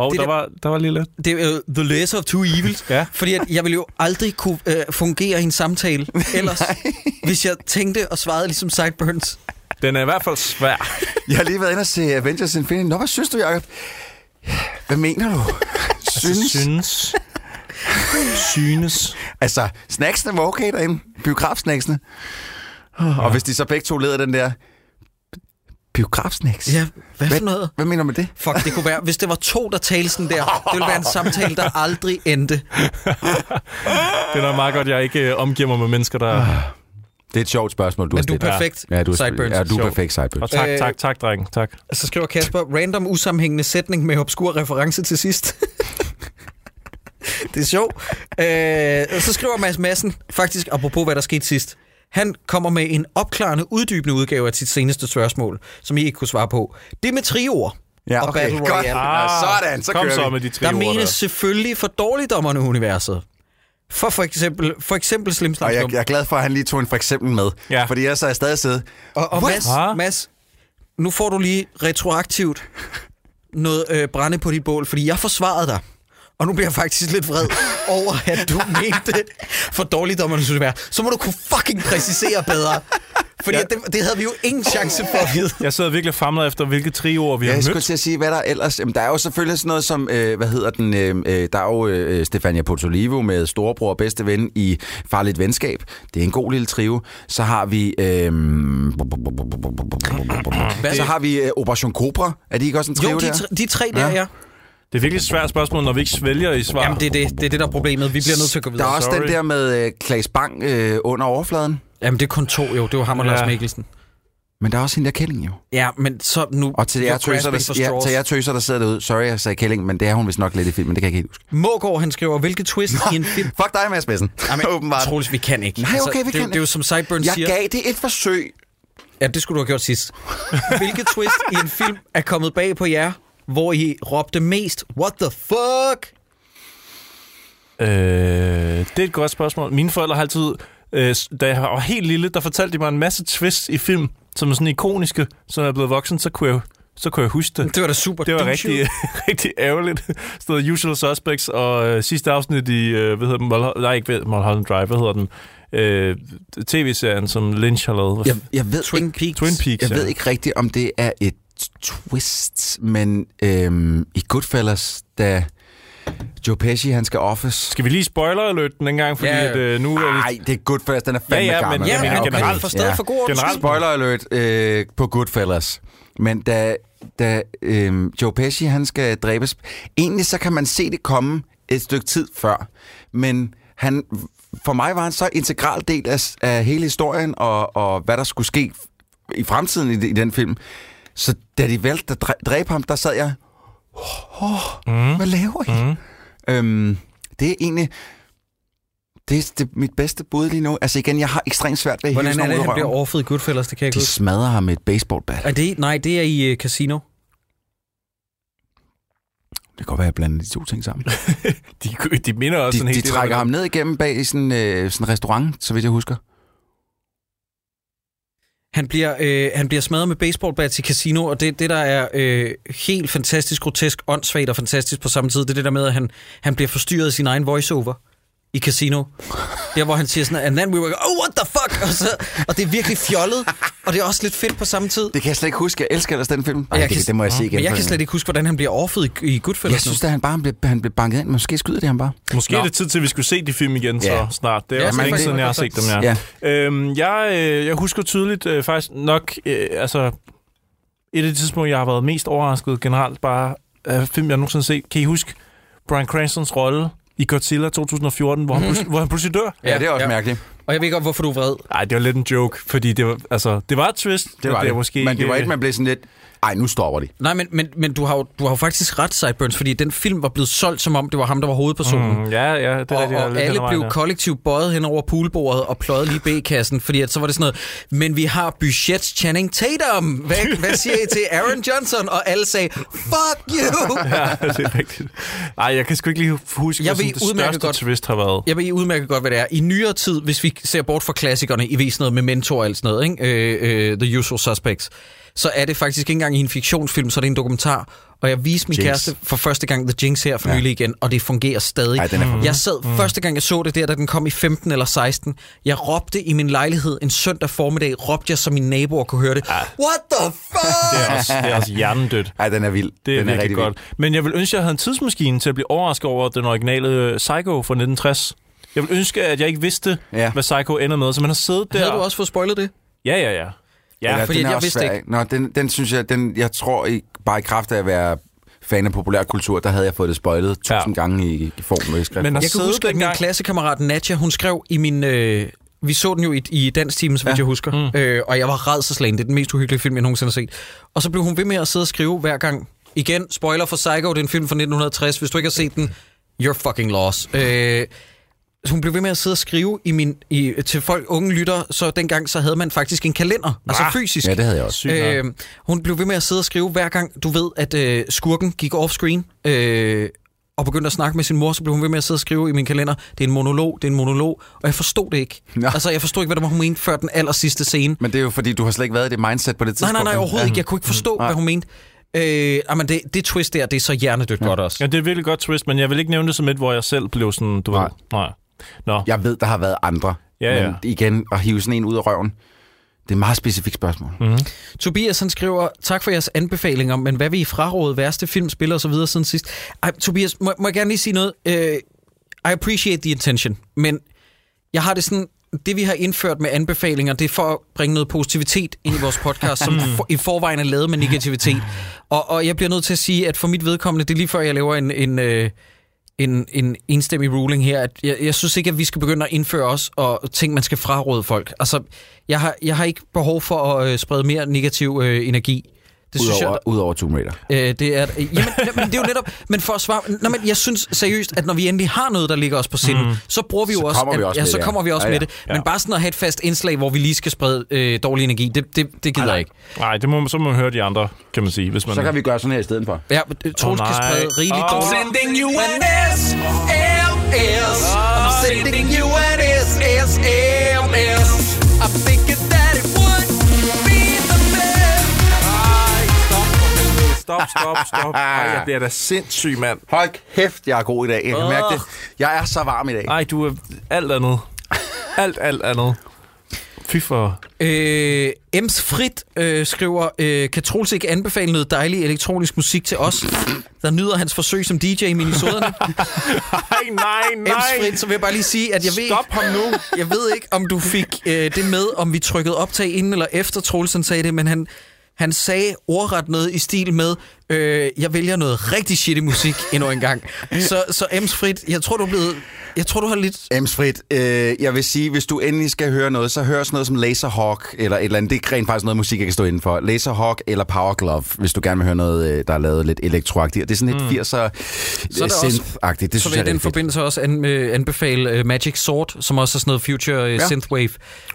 Hov, det der der- var, der var lige lidt. det er uh, the lesser of two evils. Ja. Fordi at jeg ville jo aldrig kunne uh, fungere i en samtale ellers, hvis jeg tænkte og svarede ligesom Sideburns. Den er i hvert fald svær. Jeg har lige været inde og se Avengers Infinity. Nå, hvad synes du, Jacob? Hvad mener du? Synes? Synes. Synes. Altså, snacksene var okay derinde. Biografsnacksene. Og hvis de så begge to leder den der... Biografsnacks? Ja, hvad for noget? Hvad mener du med det? Fuck, det kunne være, hvis det var to, der talte sådan der, det ville være en samtale, der aldrig endte. Det er meget godt, jeg ikke øh, omgiver mig med mennesker, der... Det er et sjovt spørgsmål, du Men har du er stillet. perfekt, Ja, du er, Sideburns. ja, du er perfekt, Sideburns. Og tak, Øh, tak, tak, dreng. Tak. Så skriver Kasper, random usammenhængende sætning med obskur reference til sidst. det er sjovt. Øh, og så skriver Mads Madsen, faktisk apropos hvad der skete sidst, han kommer med en opklarende, uddybende udgave af sit seneste spørgsmål, som I ikke kunne svare på. Det med trioer Ja, og okay, Battle godt. Royale. Ah, sådan, så Kom kører så vi. med de tre Der menes der. selvfølgelig for dårligdommerne universet. For for eksempel, for eksempel Slim Slam Og jeg, jeg er glad for, at han lige tog en for eksempel med. Ja. Fordi jeg så er stadig siddet. Og, og? Mads, Ah. Mads, nu får du lige retroaktivt noget øh, brænde på dit bål, fordi jeg forsvarede dig. Og nu bliver jeg faktisk lidt vred over, at du mente for dårligdommernes univers. Så må du kunne fucking præcisere bedre. Fordi ja. det, det havde vi jo ingen chance for at vide. Jeg sad virkelig og famlede efter, hvilke trioer vi Ja, har jeg skulle mødt. til at sige, hvad der er ellers... Jamen, der er jo selvfølgelig sådan noget som, øh, hvad hedder den, øh, øh, der er jo øh, Stefania Potolivo med storebror og bedste ven i Farligt Venskab. Det er en god lille trio. Så har vi... Øh, så har vi øh, Operation Cobra. Er de ikke også en trio Jo, de, der? tre- de tre der, Ja. ja. Det er virkelig et svært spørgsmål, når vi ikke svælger i svar. Jamen, det er det, det, er det der er problemet. Vi bliver nødt til at gå Der videre. er også Sorry. den der med øh, Klaas Bang øh, under overfladen. Jamen, det er kun to, jo. Det var ham og Ja. Lars Mikkelsen. Men der er også hende der Kælling jo. Ja, men så nu... Og til jer, tøser, der, ja, til jer tøser, der sidder derude. Sorry, jeg sagde Kælling, men det er hun vist nok lidt i filmen. Det kan jeg ikke helt huske. Mågaard, han skriver, hvilket twist i en film... Fuck dig, Mads Madsen. Jamen, Åbenbart. Troels, vi kan ikke. Altså, Nej, okay, vi det, kan det, det er jo som Sideburn Jeg siger. gav det et forsøg. Ja, det skulle du have gjort sidst. Hvilket twist i en film er kommet bag på jer, hvor I råbte mest, what the fuck? Øh, det er et godt spørgsmål. Mine forældre har altid, øh, da jeg var helt lille, der fortalte de mig en masse twists i film, som er sådan ikoniske, så når jeg er blevet voksen, så kunne jeg, så kunne jeg huske det. Det var da super Det var rigtig, rigtig ærgerligt. Stod Usual Suspects, og øh, sidste afsnit i, øh, hvad hedder den, Mulholland, nej, ikke ved- Mulholland Drive, hvad hedder den? Øh, tv-serien, som Lynch har lavet. Jeg, jeg ved Twin ikke, Peaks. Twin Peaks, jeg ved ikke rigtigt, om det er et twist, men øhm, i Goodfellas, da Joe Pesci, han skal office... Skal vi lige spoiler alert den gang, fordi Ja. at, øh, nu er det... Nej, det er Goodfellas, den er fandme Ja, ja, men gammel. jeg mener okay. generelt. For stadig for god Generelt. Spoiler alert øh, på Goodfellas. Men da, da øh, Joe Pesci han skal dræbes... Egentlig så kan man se det komme et stykke tid før. Men han, for mig var han så integral del af, af hele historien, og, og hvad der skulle ske i fremtiden i, i den film. Så da de valgte at dræ- dræbe ham, der sad jeg... Oh, mm. Hvad laver I? Mm. Øhm, det er egentlig... Det er, det er mit bedste bud lige nu. Altså igen, jeg har ekstremt svært ved at Hvordan er det, han af bliver røven. overfødt i Goodfellas? Det kan jeg ikke De huske. smadrer ham med et baseballbat. Er det, nej, det er i uh, Casino. Det kan godt være, at jeg blander de to ting sammen. De, de minder også De, sådan de helt... trækker ham ned igennem bag i sådan, øh, sådan en restaurant, så vidt jeg husker. Han bliver, øh, han bliver smadret med baseballbats i casino, og det, det der er øh, helt fantastisk, grotesk, åndssvagt og fantastisk på samme tid, det er det der med, at han, han bliver forstyrret i sin egen voiceover i casino. Der, hvor han siger sådan, and then we were, oh, what the fuck? Og, så, og det er virkelig fjollet, og det er også lidt fedt på samme tid. Det kan jeg slet ikke huske. Jeg elsker ellers den film. Ej, jeg det, kan- det må jeg se igen. Men jeg kan slet ikke huske, hvordan han bliver overfødt i, i Goodfellas. Jeg synes, at han bare blev, han blev banket ind. Måske skyder det ham bare. Måske Nå. er det tid til, at vi skulle se de film igen så Ja. snart. Det er Ja, også længe siden, jeg har set dem, ja. Ja. Øhm, jeg, øh, jeg husker tydeligt øh, faktisk nok, øh, altså et af de tidspunkter, jeg har været mest overrasket generelt bare af film, jeg nogensinde har set. Kan I huske Brian Cranstons rolle i Godzilla 2014, hvor, han, pludselig, hvor han pludselig dør? Ja, det er også ja. mærkeligt. Og jeg ved godt, hvorfor du er vred. Nej, det var lidt en joke, fordi det var, altså, det var et twist. Det var det. er måske Men det var ikke, man blev sådan lidt... Ej, nu stopper de. Nej, men, men, men du, har jo, du har jo faktisk ret, Sideburns, fordi den film var blevet solgt, som om det var ham, der var hovedpersonen. Mm, ja, ja, det er og, rigtigt, er og hen alle blev ja. kollektivt bøjet hen over poolbordet og pløjet lige B-kassen, fordi at så var det sådan noget, men vi har budget Channing Tatum. Hvad, hvad siger I til Aaron Johnson? Og alle sagde, fuck you! ja, det er rigtigt. Ej, jeg kan sgu ikke lige huske, Jeg hvad det udmærket største godt- twist har været. Jeg ved I udmærket godt, hvad det er. I nyere tid, hvis vi ser bort fra klassikerne, I ved sådan noget med mentor og alt sådan noget, ikke? Øh, øh, The Usual Suspects, så er det faktisk ikke engang i en fiktionsfilm, så er det en dokumentar. Og jeg viste min Jinx. kæreste for første gang The Jinx her for ja. nylig igen, og det fungerer stadig. Ej, den er for- jeg sad mm. første gang, jeg så det der, da den kom i 15 eller 16. Jeg råbte i min lejlighed en søndag formiddag, råbte jeg, så mine naboer kunne høre det. What the fuck? Det er også, det er også hjernedødt. Ej, den er vild. Det er den virkelig rigtig godt. Men jeg vil ønske, at jeg havde en tidsmaskine til at blive overrasket over den originale øh, Psycho fra 1960. Jeg vil ønske, at jeg ikke vidste, ja. hvad Psycho ender med, så man har siddet der... Havde du også fået spoilet det? Ja, ja, ja. Ja, Ja, fordi den er jeg også vidste svær, ikke. Nå, den, den synes jeg, den, jeg tror i, bare i kraft af at være fan af populærkultur, der havde jeg fået det spoilet tusind Ja. gange i, i form med skrift. Men Jeg kan huske, at min dengang- klassekammerat Nadja, hun skrev i min... Øh, vi så den jo i, i dansk time, så Ja. jeg husker. Mm. Øh, og jeg var redselslagen. Det er den mest uhyggelige film, jeg nogensinde har set. Og så blev hun ved med at sidde og skrive hver gang. Igen, spoiler for Psycho, det er en film fra 1960. Hvis du ikke har set den, you're fucking lost. Øh, hun blev ved med at sidde og skrive i min, i, til folk, unge lytter, så dengang så havde man faktisk en kalender, altså fysisk. Ja, det havde jeg også. Øh, hun blev ved med at sidde og skrive hver gang, du ved, at øh, skurken gik off-screen, øh, og begyndte at snakke med sin mor, så blev hun ved med at sidde og skrive i min kalender, det er en monolog, det er en monolog, og jeg forstod det ikke. Nå. Altså, jeg forstod ikke, hvad det var, hun mente før den aller sidste scene. Men det er jo fordi, du har slet ikke været i det mindset på det Nej, tidspunkt. nej, nej, overhovedet ikke. Jeg kunne ikke forstå, hvad hun mente. Øh, jamen det, det twist der, det er så hjernedødt ja. godt også. Ja, det er virkelig godt twist, men jeg vil ikke nævne det som et, hvor jeg selv blev sådan, du Nej. ved. Nej. Nå. Jeg ved, der har været andre. Ja, ja. Men igen, at hive sådan en ud af røven, det er et meget specifikt spørgsmål. Mm. Tobias han skriver, tak for jeres anbefalinger, men hvad vil I fraråde værste film, spil og så videre siden sidst? Ej, Tobias, må, må jeg gerne lige sige noget? Uh, I appreciate the intention, men jeg har det sådan, det vi har indført med anbefalinger, det er for at bringe noget positivitet ind i vores podcast, som for, i forvejen er lavet med negativitet. Og, og jeg bliver nødt til at sige, at for mit vedkommende, det er lige før jeg laver en, en, øh, en, en enstemmig ruling her, at jeg, jeg synes ikke, at vi skal begynde at indføre os og ting, man skal fraråde folk. Altså, jeg har, jeg har ikke behov for at øh, sprede mere negativ øh, energi. Det synes Udover, jeg, udover Tomb Raider. Øh, det er, jamen, men det er jo netop, men for at svare, nå, men jeg synes seriøst, at når vi endelig har noget, der ligger os på sinden, mm. så bruger vi jo Så også, kommer vi at- også ja, med så det, ja. kommer vi også Ja, med ja. det. Men bare sådan at have et fast indslag, hvor vi lige skal sprede øh, dårlig energi, det, det, det gider jeg ikke. Nej, det må, så må man høre de andre, kan man sige. Hvis man... Så kan vi gøre sådan her i stedet for. Ja, men, Troels Åh, kan nej. sprede rigeligt Åh. dårligt. Sending you an SMS. I'm sending you an SMS. I'm thinking Stop, stop, stop. Ej, jeg bliver da sindssyg, mand. Hold kæft, jeg er god i dag. Jeg kan mærke det. Jeg er så varm i dag. Nej, du er alt andet. Alt, alt andet. Fy for... Øh, Ems Frit øh, skriver, øh, kan Troels ikke anbefale noget dejlig elektronisk musik til os, der nyder hans forsøg som DJ i Minnesota? Nej, nej, Ems nej. Frit, så vil jeg bare lige sige, at jeg ved, Stop ham nu. jeg ved ikke, om du fik øh, det med, om vi trykkede optag inden eller efter Troels han sagde det, men han, han sagde ordret noget i stil med, øh, jeg vælger noget rigtig shitty musik endnu en gang. Så, så Ems Frit, jeg tror, du er blevet... Jeg tror, du har lidt... Emsfrit, øh, jeg vil sige, hvis du endelig skal høre noget, så hør sådan noget som Laserhawk, eller et eller andet. Det er rent faktisk noget musik, jeg kan stå inden for. Laserhawk eller Power Glove, hvis du gerne vil høre noget, øh, der er lavet lidt elektroagtigt. Det er sådan lidt 80'er Så er også- synth-agtigt. Det så synes vil jeg i den forbindelse også an, øh, anbefale uh, Magic Sword, som også er sådan noget future Ja. synthwave,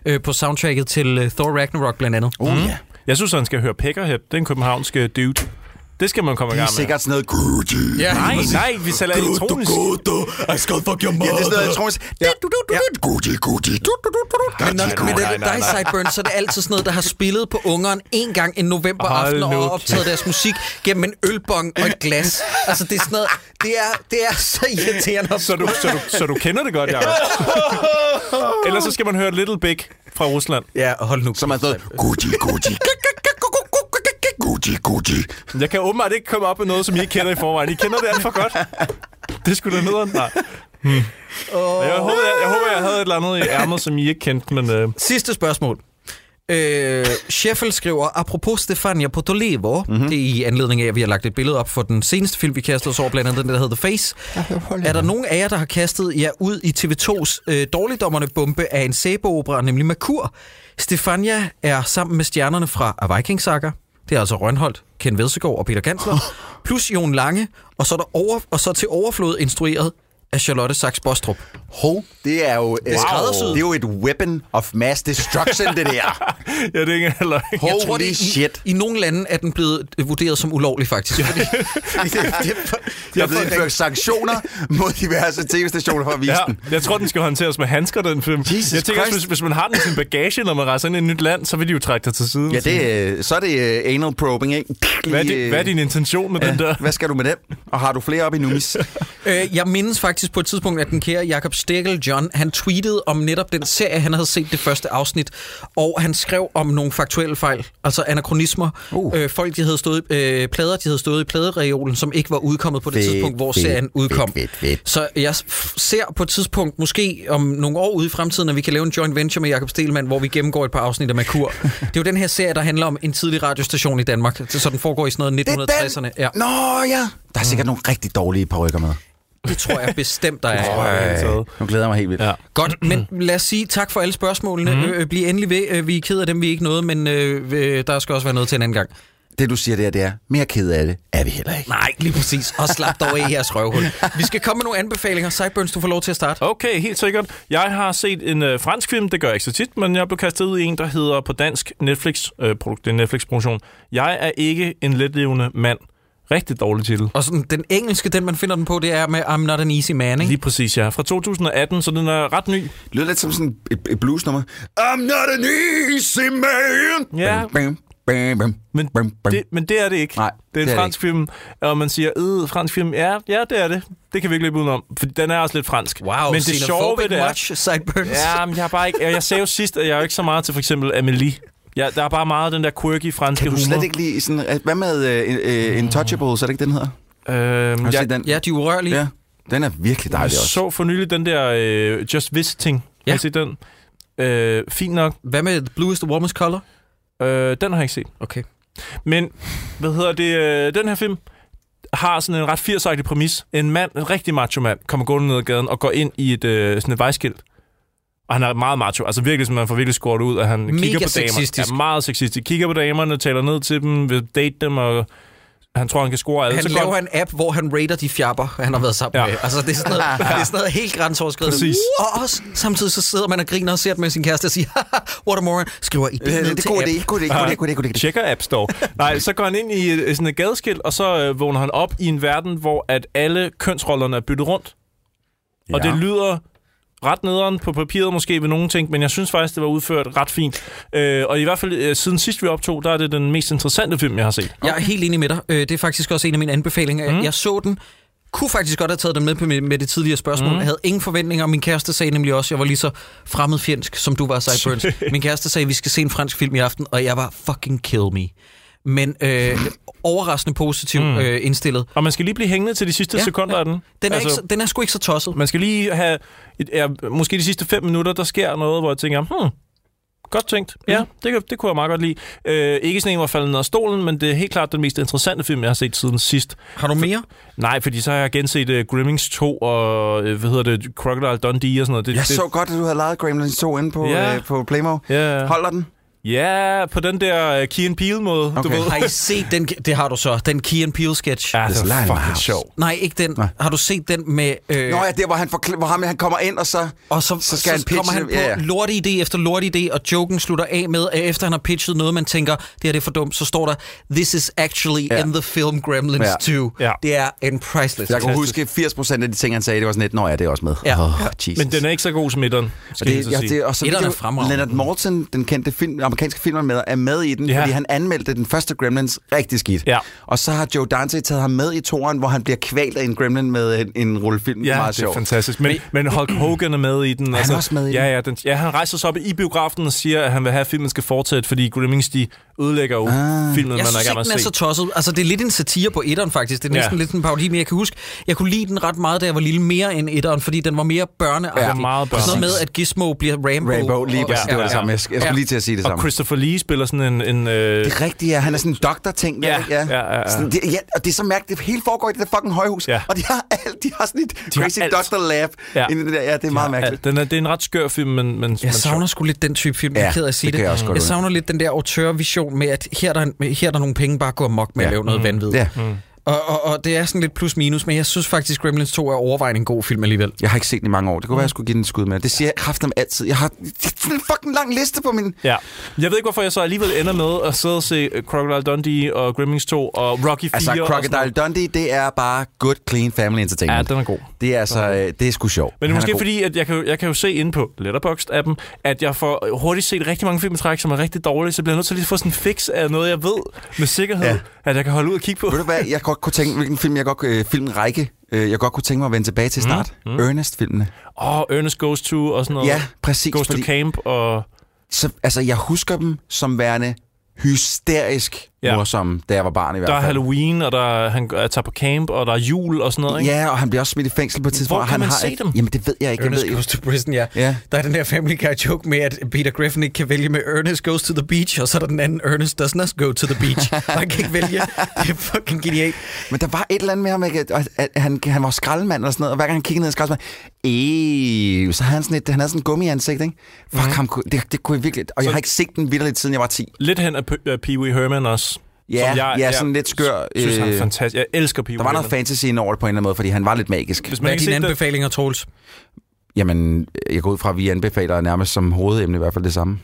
øh, på soundtracket til Thor Ragnarok blandt andet. Oh, ja. Jeg synes, han skal høre Peckerhead. den københavnske dude. Det skal man komme i Det er gang med. sikkert sådan noget... Gucci. Ja, Nej, nej, vi sælger elektronisk. I skal fuck your Ja, det er sådan noget elektronisk. Ja. Ja. Gucci, Gucci. Men, når, det er dig, Sideburn, så er det altid sådan noget, der har spillet på ungeren en gang en novemberaften og optaget deres musik gennem en ølbong og et glas. Altså, det er sådan noget, det er, det er så irriterende. Så du, så, du, så du kender det godt, Jacob? Ellers så skal man høre Little Big fra Rusland. Ja, hold nu. Som er sådan noget... Gucci, Gucci. Gucci, Gucci. Jeg kan åbenbart ikke komme op med noget, som I ikke kender i forvejen. I kender det alt for godt. Det skulle da nederen. Nej. Hmm. Jeg, håber, jeg, jeg håber, jeg havde et eller andet i ærmet, som I ikke kendte, men... Øh, Sidste spørgsmål. Øh, Sheffield skriver, apropos Stefania Potolevo, Mhm. mm-hmm. det er i anledning af, at vi har lagt et billede op for den seneste film, vi kastede os over, blandt andet den, der hedder The Face. Er der nogen af jer, der har kastet jer ud i TV2's øh, dårligdommerne bombe af en sæbeopera, nemlig Merkur? Stefania er sammen med stjernerne fra A Viking Saga. Det er altså Rønholdt, Ken Vedsegaard og Peter Gansler. Plus Jon Lange, og så, er der over, og så til overflod instrueret af Charlotte Sachs Bostrup. Ho, det er jo... øh, skræddersyet. Det er jo et weapon of mass destruction, det der. ja, det er ikke heller ikke. Jeg tror, Holy det i, shit. I nogle lande er den blevet vurderet som ulovlig, faktisk. Fordi, fordi det, det, Der er blevet indført sanktioner mod diverse tv-stationer for at vise Ja, den. jeg tror, den skal håndteres med handsker, den film. Jesus jeg tænker også, Christ. hvis, hvis man har den i sin bagage, når man rejser ind i et nyt land, så vil de jo trække dig til siden. Ja, det, så er det uh, anal probing, ikke? hvad, er din, hvad er din intention med ja. den der? Hvad skal du med den? Og har du flere op i numis? øh, jeg mindes faktisk på et tidspunkt, at den kære Jakob Stegel John, han tweetede om netop den serie, han havde set det første afsnit, og han skrev om nogle faktuelle fejl, altså anachronismer. Uh. Øh, folk, de havde stået, øh, plader, de havde stået i pladereolen, som ikke var udkommet på det Fedt, tidspunkt, hvor fedt, serien udkom. fedt, fedt, fedt. Så jeg ser på et tidspunkt, måske om nogle år ude i fremtiden, at vi kan lave en joint venture med Jakob Stelman, hvor vi gennemgår et par afsnit af Merkur. det er jo den her serie, der handler om en tidlig radiostation i Danmark, så den foregår i sådan noget 1960'erne. Ja, Nå ja. Der er sikkert nogle rigtig dårlige parrykker med. Det tror jeg bestemt, der er. Nu glæder jeg mig helt vildt. Ja. Godt, men lad os sige tak for alle spørgsmålene. Mm. Øh, bliv endelig ved. Øh, Vi er ked af dem, vi ikke nåede, men øh, øh, der skal også være noget til en anden gang. det du siger der, det er, mere ked af det er vi heller ikke. Nej, lige præcis. Og slap dog af i jeres røvhul. Vi skal komme med nogle anbefalinger. Sideburns, du får lov til at starte. Okay, helt sikkert. Jeg har set en øh, fransk film, det gør jeg ikke så tit, men jeg blev kastet ud i en, der hedder på dansk Netflix, øh, produ- det er Netflix-produktion. Jeg er ikke en letlevende mand. Rigtig dårlig titel. Og sådan, den engelske, den man finder den på, det er med I'm not an easy man, ikke? Lige præcis, ja. Fra 2018, så den er ret ny. Det lyder lidt som sådan et, et bluesnummer. I'm not an easy man. Ja. Bam, bam, bam, Men bam, bam. det, men det er det ikke. Nej, det er en det er det fransk film, og man siger, øh, fransk film, ja, ja, det er det. Det kan vi ikke løbe udenom, for den er også lidt fransk. Wow, men det sjove ved det er, much, Sideburns. Ja, men jeg, er bare ikke, jeg, jeg sagde jo sidst, at jeg er jo ikke så meget til for eksempel Amelie. Ja, der er bare meget af den der quirky franske Kan du humor. slet ikke lide sådan... øh, Hvad med uh, uh, Intouchables, er det ikke den hedder? Øhm, jeg, set den? Ja, de er urørlige. Ja. Den er virkelig jeg dejlig også. så for nylig den der øh, Just Visiting. Ja. Ja. Har I set den? Øh, fint nok. Hvad med The Blue is the Warmest Color? Øh, den har jeg ikke set. Okay. Men, hvad hedder det? Øh, den her film har sådan en ret 80 præmis. En mand, en rigtig macho mand, kommer gående ned ad gaden og går ind i et, øh, sådan et vejskilt. Og han er meget macho. Altså virkelig, som man får virkelig skåret ud, at han Mega kigger på sexistisk. damer. Ja, meget sexistisk. Kigger på damerne, taler ned til dem, vil date dem, og han tror, han kan score alle. Han så laver går en app, hvor han rater de fjapper, han har været sammen Ja. ja. med. Altså, det er sådan noget, det er sådan noget helt grænseoverskridende. Præcis. Og også, samtidig så sidder man og griner og ser det med sin kæreste og siger, "Haha, what a moron, skriver i Øh, det Det god app. idé, god idé, god idé, god idé, god idé. Tjekker App Store. Nej, så går han ind i øh, sådan et gadeskilt, og så øh, vågner han op i en verden, hvor at alle kønsrollerne er byttet rundt. Og Ja. det lyder ret nederen på papiret måske ved nogle ting, men jeg synes faktisk, det var udført ret fint. Øh, og i hvert fald øh, siden sidst vi optog, der er det den mest interessante film, jeg har set. Jeg er helt enig med dig. Øh, Det er faktisk også en af mine anbefalinger. Mm. Jeg så den, kunne faktisk godt have taget den med på med, med det tidligere spørgsmål. Mm. Jeg havde ingen forventninger. Min kæreste sagde nemlig også, at jeg var lige så fremmedfjendsk, som du var, Sideburns. Min kæreste sagde, at vi skal se en fransk film i aften, og jeg var fucking kill me. Men øh, overraskende positivt Mhm. mm. øh, indstillet. Og man skal lige blive hængende til de sidste ja, sekunder ja. af den. Den er, altså, ikke, så- den er sgu ikke så tosset. Man skal lige have, et, ja, måske de sidste fem minutter, der sker noget, hvor jeg tænker, hmm, godt tænkt. Ja, det, kan- det kunne jeg meget godt lide. Øh, ikke sådan en, hvor jeg falder ned af stolen, men det er helt klart den mest interessante film, jeg har set siden sidst. Har du mere? Nej, fordi så har jeg genset uh, Grimmings 2 og, uh, hvad hedder det, Crocodile Dundee og sådan noget. Det, Jeg det, så godt, at du havde lavet Gremlins 2 inde på, Ja. øh, på Playmo. Ja, Holder den? Ja, på den der uh, Key and Peele-måde, okay. du ved. Har I set den? Det har du så. Den Key and Peele sketch. Ja, det my fucking sjov. Nej, ikke den. Nej. Har du set den med... Øh, Nå ja, der hvor han, forkl- hvor ham, han kommer ind, og så... Og så, Så skal han pitche kommer han på Ja, ja. lorte idé efter lorte idé, og joken slutter af med, at efter han har pitchet noget, man tænker, det her det er for dumt, så står der, this is actually Ja. in the film Gremlins Ja. 2. Ja. Det er en priceless. Jeg kan huske 80% af de ting, han sagde, det var sådan lidt, nå ja, det er også med. Ja. Oh. Jesus. Men den er ikke så god som etteren, Og skal jeg det, så ja, sige. det, og så Etteren det er fremragende. Leonard Maltin, den kendte film, amerikanske filmer med, er med i den, Ja. ja. fordi han anmeldte den første Gremlins rigtig skidt. Ja. Og så har Joe Dante taget ham med i toren, hvor han bliver kvalt af en Gremlin med en, en rulle film. Ja, meget det er sjovt. fantastisk. Men, men Hulk Hogan er med i den. altså- han også med i ja, den? Ja, den, ja, han rejser sig op i biografen og siger, at han vil have, at filmen skal fortsætte, fordi Grimmings, de ødelægger jo Ah. filmen, man Jeg er synes gang ikke, med at er se. så tosset. Altså, det er lidt en satire på etteren, faktisk. Det er Ja. næsten lidt en parodi, men jeg kan huske, jeg kunne lide den ret meget, da jeg var lille, mere end etteren, fordi den var mere børneagtig. Ja, meget Sådan noget med, at Gizmo bliver Rambo. Rainbow, lige præcis. Ja, Det var ja, det samme. Jeg, skulle Ja. lige til at sige det Og samme. Christopher Lee spiller sådan en... en øh, Det er rigtigt, ja. Han er sådan en doktor-ting. der, Ja, ikke? ja, ja, ja. Sådan, det, ja. Og det er så mærkeligt. Det hele foregår i det der fucking højhus. Ja. Og de har, alt, de har sådan et har crazy doctor lab. Ja. Ja. Inde i det der. Ja, det er meget ja, mærkeligt. den er, det er en ret skør film, men, men, Jeg savner sgu lidt den type film. Jeg er Ja, ked af at sige det det. jeg også godt jeg savner lidt den der autørvision med, at her er der, her er der nogle penge, bare gå amok med ja. at Ja. lave noget mm. vanvid. Ja. Og, og, og det er sådan lidt plus minus, men jeg synes faktisk, Gremlins 2 er overvejende en god film alligevel. Jeg har ikke set den i mange år. Det kunne være, jeg skulle give den et skud med. Det siger jeg kraften altid. Jeg har en fucking lang liste på min... Ja. Jeg ved ikke, hvorfor jeg så alligevel ender med at sidde og se øh, Crocodile Dundee og Grimmings 2 og Rocky 4. Altså, Crocodile. Dundee, det er bare good, clean family Ja, entertainment. den er god. Det er altså, øh, det er sgu sjovt. Men det er måske fordi, at jeg kan, jo- jeg kan jo se inde på Letterboxd-appen, at jeg får hurtigt set rigtig mange film i træk, som er rigtig dårlige, så bliver jeg nødt til lige at få sådan en fix af noget, jeg ved med sikkerhed, ja. Ja. at jeg kan holde ud og kigge på. Ved du hvad, jeg godt kunne tænke, hvilken film jeg godt, øh, filmrække, øh, jeg godt kunne tænke mig at vende tilbage til snart. Mm. Mm. Ernest-filmene. Åh, oh, Ernest Goes To og sådan noget. Ja, præcis. Goes fordi, to Camp og... så, altså, jeg husker dem som værende hysterisk Ja. morsomme, da jeg var barn i hvert Der er fald. Halloween, og der er, han er tager på camp, og der er jul og sådan noget, ikke? Ja, og han bliver også smidt i fængsel på et tidspunkt. Hvor kan han man har se ikke, dem? Jamen, det ved jeg ikke. Jeg ved, Ernest Goes to Prison, ja. Ja. Der er den der Family Guy joke med, at Peter Griffin ikke kan vælge med Ernest Goes to the Beach, og så er der den anden Ernest Does not go to the beach. Og han kan ikke vælge. Det er fucking genialt. Men der var et eller andet med ham, ikke? at, at, han, han var skraldemand eller sådan noget, og hver gang han kiggede ned i skraldemand, øh, så havde han sådan et, han havde sådan et gummiansigt, ikke? Fuck, mm. ham, det, det kunne jeg virkelig... Og jeg har ikke set den vidderligt, siden jeg var 10. Lidt hen af P- af Pee Wee Herman også. Ja, som jeg, ja, jeg sådan lidt skør. synes, han er øh, fantastisk. Jeg elsker Pee Der var noget fantasy over det på en eller anden måde, fordi han var lidt magisk. Hvis Hvad man er ikke dine anbefalinger, Troels? Jamen, jeg går ud fra, at vi anbefaler nærmest som hovedemne i hvert fald det samme.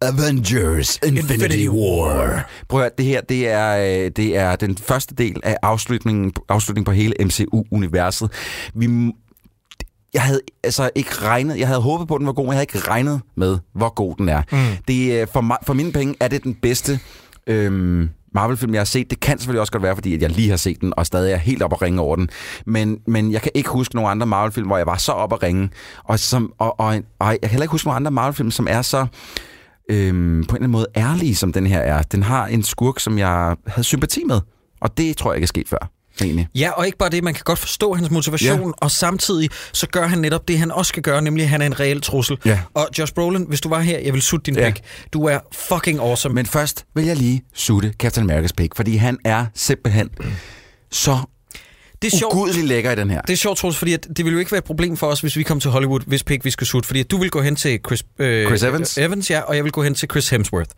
Avengers Infinity War. Prøv at høre, det her, det er, øh, det er den første del af afslutningen, afslutningen på hele MCU-universet. Vi, jeg havde altså ikke regnet, jeg havde håbet på, at den var god, men jeg havde ikke regnet med, hvor god den er. Mm. Det, er- for, mig, for mine penge er det den bedste øhm, Marvel-film, jeg har set. Det kan selvfølgelig også godt være, fordi at jeg lige har set den, og stadig er helt op at ringe over den. Men, men jeg kan ikke huske nogen andre Marvel-film, hvor jeg var så op at ringe. Og, som, og, og, og jeg kan heller ikke huske nogen andre Marvel-film, som er så øhm, på en eller anden måde ærlige, som den her er. Den har en skurk, som jeg havde sympati med. Og det tror jeg ikke er sket før, egentlig. Ja, og ikke bare det, man kan godt forstå hans motivation, Ja. og samtidig så gør han netop det, han også skal gøre, nemlig at han er en reel trussel. Ja. Og Josh Brolin, hvis du var her, jeg vil sutte din Ja. pik. Du er fucking awesome. Men først vil jeg lige sutte Captain America's pik, fordi han er simpelthen så det er sjovt. ugudelig lækker i den her. Det er sjovt, Troels, fordi at det ville jo ikke være et problem for os, hvis vi kom til Hollywood, hvis pik vi skulle sutte. Fordi at du vil gå hen til Chris, øh, Chris Evans? Evans, ja, og jeg vil gå hen til Chris Hemsworth.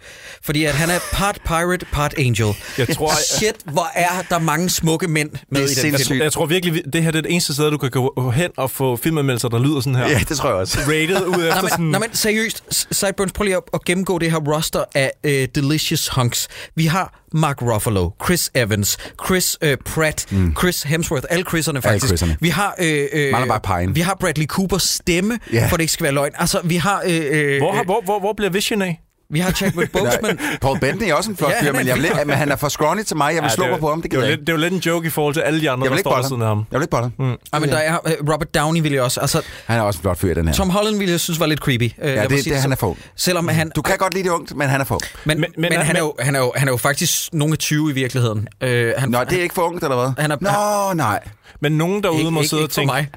Fordi at han er part pirate, part angel. Jeg tror, Shit, hvor er der mange smukke mænd med Det er i den film. jeg tror virkelig, vi- det her det er det eneste sted, du kan gå hen og få filmanmeldelser, der lyder sådan her. Ja, det tror jeg også. Rated ud efter Nå, sådan... men, nå, men seriøst, Sideburns, prøv lige at, at gennemgå det her roster af uh, Delicious Hunks. Vi har Mark Ruffalo, Chris Evans, Chris uh, Pratt, mm. Chris Hemsworth, alle Chris'erne faktisk. Chris'erne. Vi har, øh, øh, Pine. vi har Bradley Coopers stemme, Ja. for det ikke skal være løgn. Altså, vi har, øh, øh, Hvor, har- øh, hvor, hvor, hvor bliver Vision af? Vi har Chadwick Boseman. Paul Bettany er også en flot Ja, fyr, er men, jeg en vil, men han er for scrawny til mig. Jeg vil slå det, mig på ham, det det, er ikke. lidt, det er jo lidt en joke i forhold til alle de andre, Jeg der vil ikke står siden af ham. Jeg vil ikke bolle ham. Mm. Ja, men der er øh, Robert Downey vil jeg også. Altså, Han er også en flot fyr den her. Tom Holland ville jeg synes var lidt creepy. Øh, Ja, det, sige det, han er for. Selvom han... Du kan godt lide det ungt, men han er for ung. Men, men, Men- men, han, er jo, han, er jo, han er jo faktisk nogle af 20 i virkeligheden. Øh, han, Nå, det er ikke for ungt, eller hvad? Han er- Nå, nej. Men nogen derude ikke, må ikke, sidde og ikke for tænke... mig.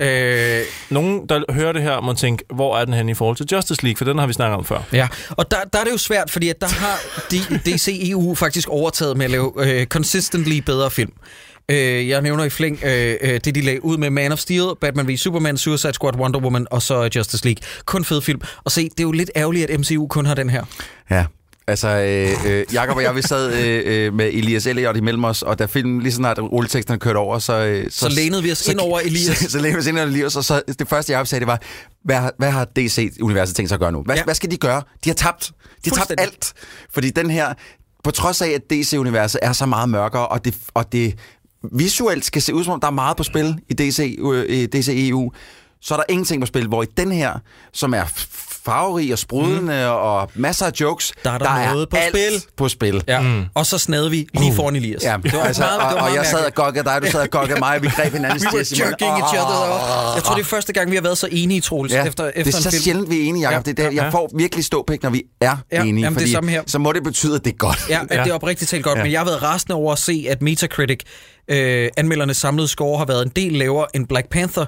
Øh, Nogen, der hører det her, må tænke, hvor er den hen i forhold til Justice League? For den har vi snakket om før. ja, og der, der er det jo svært, fordi at der har de, DCEU faktisk overtaget med at lave øh, consistently bedre film. Øh, jeg nævner i flæng øh, øh, det, de lagde ud med Man of Steel, Batman v Superman, Suicide Squad, Wonder Woman og så Justice League. Kun fed film. Og se, det er jo lidt ærgerligt, at MCU kun har den her. Ja. Altså, øh, øh, Jacob og jeg, vi sad øh, øh, med Elias Elliot imellem os, og da filmen lige så snart rulleteksterne kørte over, så... Øh, Så lænede vi os ind over Elias. Så, så lænede vi os ind over Elias, og så det første, Jacob sagde, det var, hvad, hvad har DC-universet tænkt sig at gøre nu? Hvad, Ja. hvad skal de gøre? De har tabt. De har tabt alt. Fordi den her, på trods af, at DC-universet er så meget mørkere, og det, og det visuelt skal se ud som om, der er meget på spil i DC, øh, DCEU, så er der ingenting på spil, hvor i den her, som er farverig og sprudende mm. og masser af jokes, Der er der noget på alt spil. på spil. Ja. Mm. Og så snadede vi lige foran Elias. Ja, det var altså, meget, det var og, og jeg sad og gokkede dig, du sad og gokkede mig, og vi greb hinanden We were jerking each other. over. Jeg tror, det er første gang, vi har været så enige, Troels, Ja, efter, det efter er en så film. sjældent, vi er enige, Jacob. Ja. Det er der, jeg får virkelig ståpæk, når vi er Ja, enige. jamen, det er fordi her. Så må det betyde, at det er godt. Ja, ja. det er oprigtigt talt godt, ja. men jeg har været rasende over at se, at Metacritic, øh, anmeldernes samlede score, har været en del lavere end Black Panther.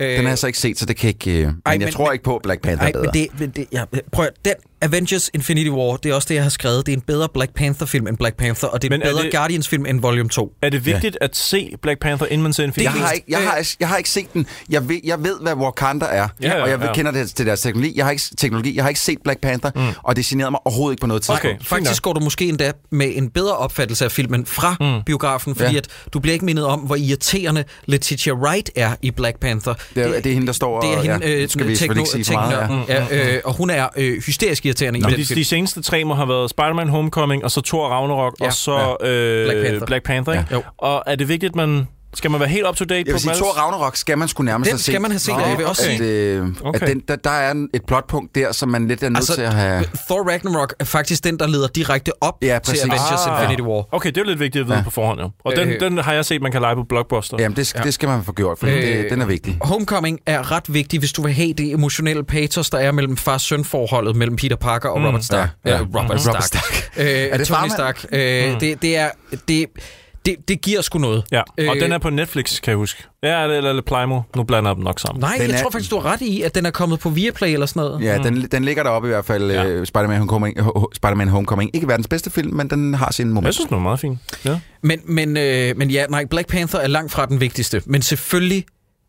Den har jeg så ikke set, så det kan ikke... Øh, men Ej, jeg men- tror men- ikke på, at Black Panther er bedre. men det, men det ja, prøv den Avengers Infinity War, det er også det, jeg har skrevet. Det er en bedre Black Panther-film end Black Panther, og det er en er bedre det- Guardians-film end Volume 2. Er det vigtigt at se Black Panther, inden man ser en film? jeg, har mest- ikke, jeg, har, jeg har ikke set den. Jeg ved, jeg ved hvad Wakanda er, Ja, ja, og jeg ja. kender det til deres teknologi. Jeg har ikke, teknologi. Jeg har ikke set Black Panther, mm. og det generede mig overhovedet ikke på noget tidspunkt. Okay. Faktisk går du måske endda med en bedre opfattelse af filmen fra mm. biografen, fordi Ja. at du bliver ikke mindet om, hvor irriterende Letitia Wright er i Black Panther. Det er, det er hende, der står det er og... hende, ja, øh, skal vi selvfølgelig ikke sige for meget. Ja. ja. Ja, øh, og hun er øh, hysterisk irriterende Men de, de seneste tre må have været Spider-Man Homecoming, og så Thor Ragnarok, Ja. og så øh, Black Panther. Black Panther? Ja. Og er det vigtigt, at man... Skal man være helt up to date Jeg på vil sige, Thor? Ragnarok skal man sgu nærmest Den have set. skal man have set, og jeg vil også at, sige- øh, Okay. at den, der, der er et plotpunkt der, som man lidt er nødt til at have... Thor Ragnarok er faktisk den, der leder direkte op Ja, til. Avengers Ah. Infinity War. Okay, det er jo lidt vigtigt at vide Ja. på forhånd, ja. Og den, Øh. den har jeg set, man kan lege på Blockbuster. Jamen, det, det skal man få gjort, for øh, det, den er vigtig. Homecoming er ret vigtig, hvis du vil have det emotionelle patos, der er mellem far-søn-forholdet mellem Peter Parker og Robert Stark. ja, ja. Øh, Robert Mhm. Stark. Robert Stark. Øh, Er det Tony? Stark. Øh, det, det er... Det, det, det giver sgu noget. Ja, og Øh, den er på Netflix, kan jeg huske. Ja, eller, eller Plymo. Nu blander jeg dem nok sammen. Nej, Den jeg er- tror faktisk, du har ret i, at den er kommet på Viaplay eller sådan noget. Ja, den, den ligger deroppe i hvert fald, Ja. ja. uh, Spider-Man Homecoming, uh, Spider-Man Homecoming. Ikke verdens bedste film, men den har sin moment. Jeg synes, den er meget fin. Ja. Men, men, øh, men ja, nej, Black Panther er langt fra den vigtigste. Men selvfølgelig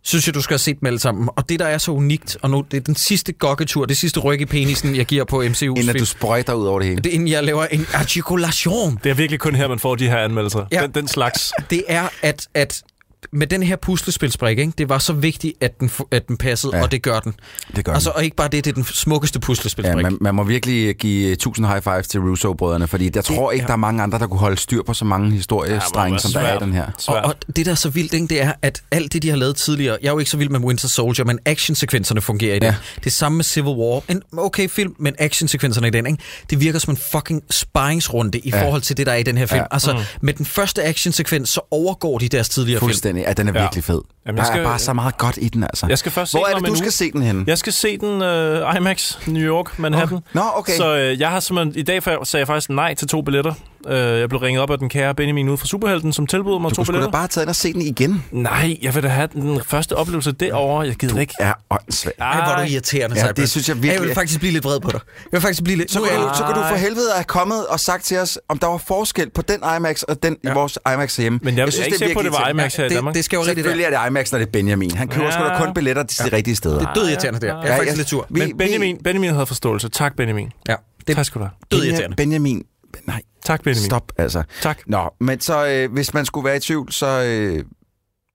synes jeg, du skal have set dem alle sammen. Og det, der er så unikt, og nu det er den sidste gokketur, det sidste ryk i penisen, jeg giver på MCU's Inden film. du sprøjter ud over det hele. Det inden jeg laver en artikulation. Det er virkelig kun her, man får de her anmeldelser. Ja. Den, den slags. Det er, at, at med den her puslespilsbrik, ikke? det var så vigtigt, at den, at den passede, Ja. ja. og det gør den. Det gør Altså, den. og ikke bare det, det er den smukkeste Ja, puslespilsbrik. man, man må virkelig give tusind high fives til Russo-brødrene, fordi jeg tror ikke, ja. der er mange andre, der kunne holde styr på så mange historiestrenge, være som der er i svært. den her. Og, Svært. og det, der er så vildt, ikke, det er, at alt det, de har lavet tidligere... Jeg er jo ikke så vild med Winter Soldier, men actionsekvenserne fungerer i det. Ja. Ja. Det samme med Civil War. En okay film, men actionsekvenserne i den, ikke? det virker som en fucking sparringsrunde i Ja. forhold til det, der er i den her film. Ja. Ja. Altså, med den første actionsekvens, så overgår de deres tidligere film. Fuldstændig. Ja, den er Ja. virkelig fed. Jamen, der jeg skal- er bare så meget godt i den, altså. Jeg skal først se Hvor den er det, du skal se den henne? Jeg skal se den uh, IMAX, New York, Manhattan. Nå, okay. Så øh, jeg har simpelthen, i dag sagde jeg faktisk nej til to billetter. Uh, jeg blev ringet op af den kære Benjamin ude fra Superhelten, som tilbød mig Du to kunne sgu da billetter. bare have taget ind og se den igen. Nej, jeg vil da have den første oplevelse derovre. Jeg gider ikke. Ja, åndssvagt. Ej, hvor er du irriterende, Ja, Cypress. det synes jeg virkelig Jeg vil er- faktisk blive lidt vred på dig. Jeg vil faktisk blive lidt... Så kan, er du, jeg- så kan du for helvede have kommet og sagt til os, om der var forskel på den IMAX og den ja. i vores IMAX hjemme. Men jeg, jeg, jeg er ikke sikker på, at det var IMAX her i det, Danmark. det skal jo rigtigt Selvfølgelig er det IMAX, når det er Benjamin. Han køber Ja. sgu da kun billetter til de rigtige steder. Det er død irriterende, det her. Jeg er faktisk lidt sur. Men Benjamin, Benjamin havde forståelse. Tak, Benjamin. Ja, det Tak er skal du have. død irriterende. Benjamin. Nej, Tak, Benjamin. stop altså. Tak. Nå, men så øh, hvis man skulle være i tvivl, så øh,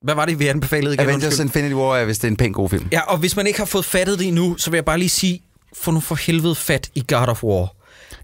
Hvad var det, vi anbefalede igen? Avengers Undskyld. Infinity War er vist en pæn god film. Ja, og hvis man ikke har fået fattet det endnu, så vil jeg bare lige sige, få nu for helvede fat i God of War.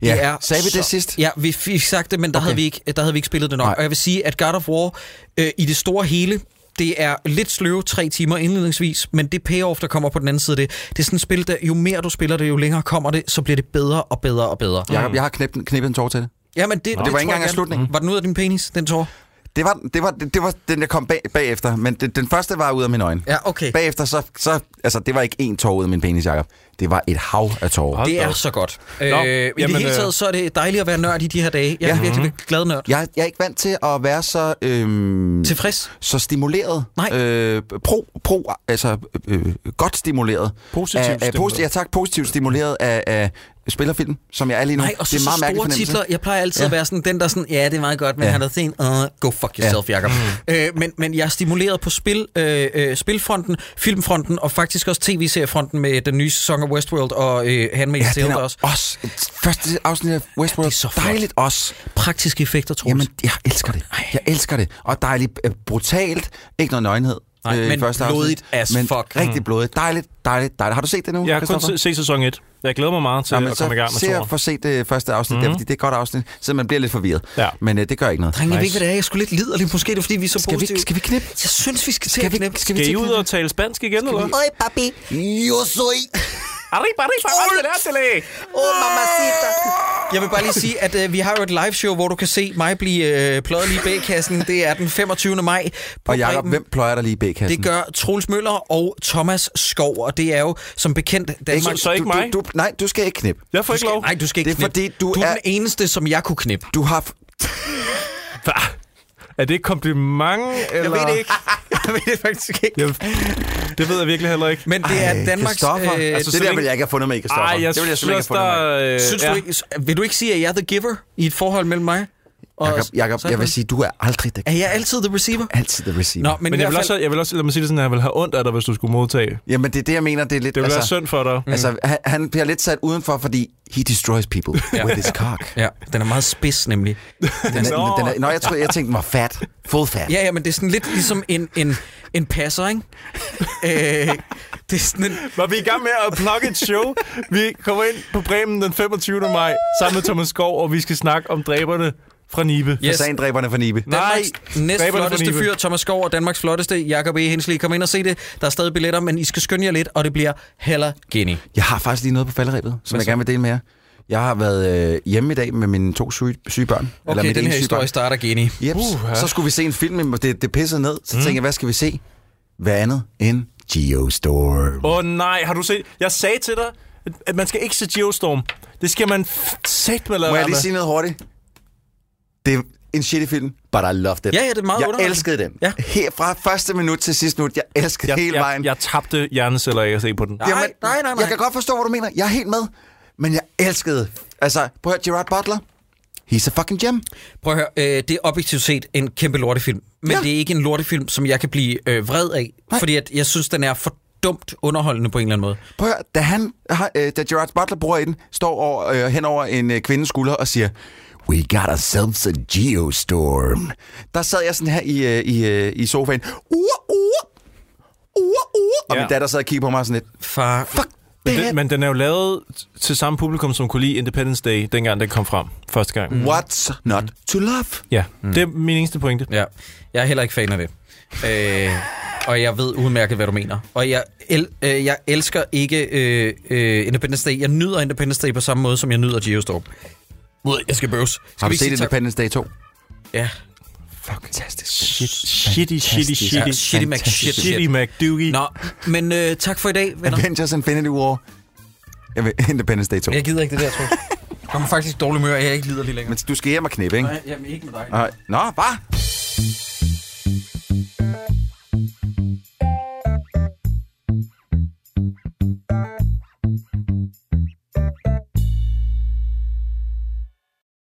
Ja, Det er sagde vi det så- sidst? Ja, vi fik sagt det, men der, Okay. havde vi ikke, der havde vi ikke spillet det nok. Nej. Og jeg vil sige, at God of War øh, i det store hele, det er lidt sløve tre timer indledningsvis, men det payoff, der kommer på den anden side af det, det er sådan et spil, der jo mere du spiller det, jo længere kommer det, så bliver det bedre og bedre og bedre. Jeg, jeg har knippet, knippet en tår til det. Jamen, det, det, var ikke engang af slutningen. Var den ud af din penis, den tår? Det var, det var, det var den, jeg kom bag, bagefter, men det, den første var ud af mine øjne. Ja, okay. Bagefter, så, så, altså, det var ikke én tår ud af min penis, Jacob. Det var et hav af tårer. Det er så godt. Nå, øh, I det jamen, hele øh, taget, så er det dejligt at være nørd i de her dage. Jeg er Ja. virkelig, virkelig glad nørd. Jeg, jeg er ikke vant til at være så, øhm, Tilfreds? så stimuleret. Nej. Øh, pro, pro, altså øh, godt stimuleret. Positivt af, af, stimuleret. posi- Ja tak, positivt stimuleret af, af spillerfilm, som jeg er lige nu. Nej, og så, det er meget så store titler. Jeg plejer altid Ja. at være sådan, den der sådan, ja, det er meget godt, men Ja. ja. han har tænkt, uh, go fuck yourself, ja. Jacob. Mm. Øh, men, men jeg er stimuleret på spil, øh, øh, spilfronten, filmfronten, og faktisk også tv-seriefronten med den nye sæson af Westworld og øh, Handmaid's Ja, Tale også. også. Første afsnit af Westworld. det er så flot. Dejligt også. Praktiske effekter, tror Jamen, jeg elsker det. Jeg elsker det. Og dejligt øh, brutalt. Ikke noget nøgenhed. Nej, øh, men første afsnit. blodigt as men fuck. Rigtig blodigt. Dejligt, dejligt, dejligt. Har du set det nu, Jeg har kun set sæson 1. Jeg glæder mig meget til men at komme i gang med se toeren. at få set det første afsnit mm-hmm. der, fordi det er et godt afsnit, så man bliver lidt forvirret. Ja. Men øh, det gør ikke noget. Drenge, jeg ved Nice. ikke, hvad det er. Jeg skulle lidt liderlig. Måske er det, fordi vi er så Skal vi, positive. skal vi knippe? Jeg synes, vi skal til Skal at vi, knippe. skal vi Skal I til ud og tale spansk igen, eller hvad? Oi, papi. Yo soy... Arriba, arriba, arriba, Oh, mamacita. Jeg vil bare lige sige, at øh, vi har jo et live show, hvor du kan se mig blive øh, pløjet lige bag kassen. Det er den 25. maj på Og Jacob, hvem pløjer der lige i B-kassen? Det gør Troels Møller og Thomas Skov, og det er jo som bekendt Danmark... Så ikke du, mig? Du, du, nej, du skal ikke knippe. Jeg får ikke skal, lov. nej, du skal ikke Det er knippe. fordi, du du er er- den eneste, som jeg kunne knippe. Du har... Hva? Er det et kompliment? Eller? Jeg ved det ikke. Jeg ved det faktisk ikke. Jeg, det ved jeg virkelig heller ikke. Men det er Ej, Danmarks... Øh, altså, så det der vil jeg ikke have fundet med i, Christoffer. Ej, jeg det vil jeg synes, ikke have fundet med der... Øh, synes du ikke, vil du ikke sige, at jeg er the giver i et forhold mellem mig? Og Jacob, Jacob, jeg vil sige, du er aldrig det. Er jeg altid the receiver? Altid the receiver. Nå, men, Men jeg hvert vil, fald... også, jeg vil også, lad mig sige det sådan, at jeg vil have ondt af dig, hvis du skulle modtage. Jamen, det er det, jeg mener, det er lidt... Det vil være altså, synd for dig. Altså, han, han bliver lidt sat udenfor, fordi he destroys people with his cock. Ja, den er meget spids nemlig. Den er, Nå. den er, nå, jeg, tror, jeg tænkte, den var fat. Full fat. Ja, ja, men det er sådan lidt ligesom en, en, en passer, ikke? øh, det er sådan en... Var vi i gang med at plukke et show? Vi kommer ind på Bremen den 25. maj sammen med Thomas Skov, og vi skal snakke om dræberne fra Nibe. Yes. Fasandræberne for Nibe. Nej, Danmarks næst fra flotteste Nibe. fyr, Thomas Skov, og Danmarks flotteste, Jakob E. Hensley. Kom ind og se det. Der er stadig billetter, men I skal skynde jer lidt, og det bliver heller Guinea. Jeg har faktisk lige noget på falderæbet, som Hvad jeg så? gerne vil dele med jer. Jeg har været øh, hjemme i dag med mine to syge, syge børn. Okay, mit den her historie barn. starter Guinea. Yep. Uha. Så skulle vi se en film, og det, det pissede ned. Så mm. tænkte jeg, hvad skal vi se? Hvad andet end Geostorm. Åh oh, nej, har du set? Jeg sagde til dig, at- man skal ikke se Geostorm. Det skal man sæt med lade Må jeg lige sige noget hurtigt? Det er en shitty film, but I loved it. Ja, ja, det er meget Jeg elskede den. Ja. Her fra første minut til sidste minut. Jeg elskede Jeg, hele jeg, vejen. jeg tabte hjerneceller af at se på den. Nej, nej, nej, nej. Jeg kan godt forstå, hvad du mener. Jeg er helt med. Men jeg elskede... Altså, prøv at høre, Gerard Butler. He's a fucking gem. Prøv at høre, øh, det er objektivt set en kæmpe lortefilm, men Ja. det er ikke en lortefilm, som jeg kan blive øh, vred af, Nej. Fordi at jeg synes, den er for dumt underholdende på en eller anden måde. Prøv at høre, da, han, øh, da Gerard Butler bruger i den, står over, øh, hen over en øh, kvindes skulder og siger, We got ourselves a geostorm. Der sad jeg sådan her i, øh, i, øh, i sofaen. Uh, uh, uh, uh. Og Ja. min datter sad og kiggede på mig sådan lidt. Far, Fuck Men, det den, men den er jo lavet til samme publikum, som kunne lide Independence Day, dengang den kom frem første gang. What's not to love? Ja, mm. det er min eneste pointe. Ja, jeg er heller ikke fan af det. Øh, og jeg ved udmærket, hvad du mener. Og jeg, el, øh, jeg elsker ikke øh, øh, Independence Day. Jeg nyder Independence Day på samme måde, som jeg nyder Geostorm. Mod, jeg skal bøvs. Skal Har du set Independence Day 2? Ja. Fuck. Fantastisk. Shit. shit, shit, shitty. Ja, shitty Mac shit. Shitty Mac Doogie. Nå, men øh, tak for i dag, venner. Avengers Infinity War. Jeg vil Independence Day 2. Jeg gider ikke det der, tror jeg. Jeg kommer faktisk dårlig mør, jeg ikke lider lige længere. Men du skal hjem og knæppe, ikke? Nej, jamen ikke med dig. Nej. Nå, bare.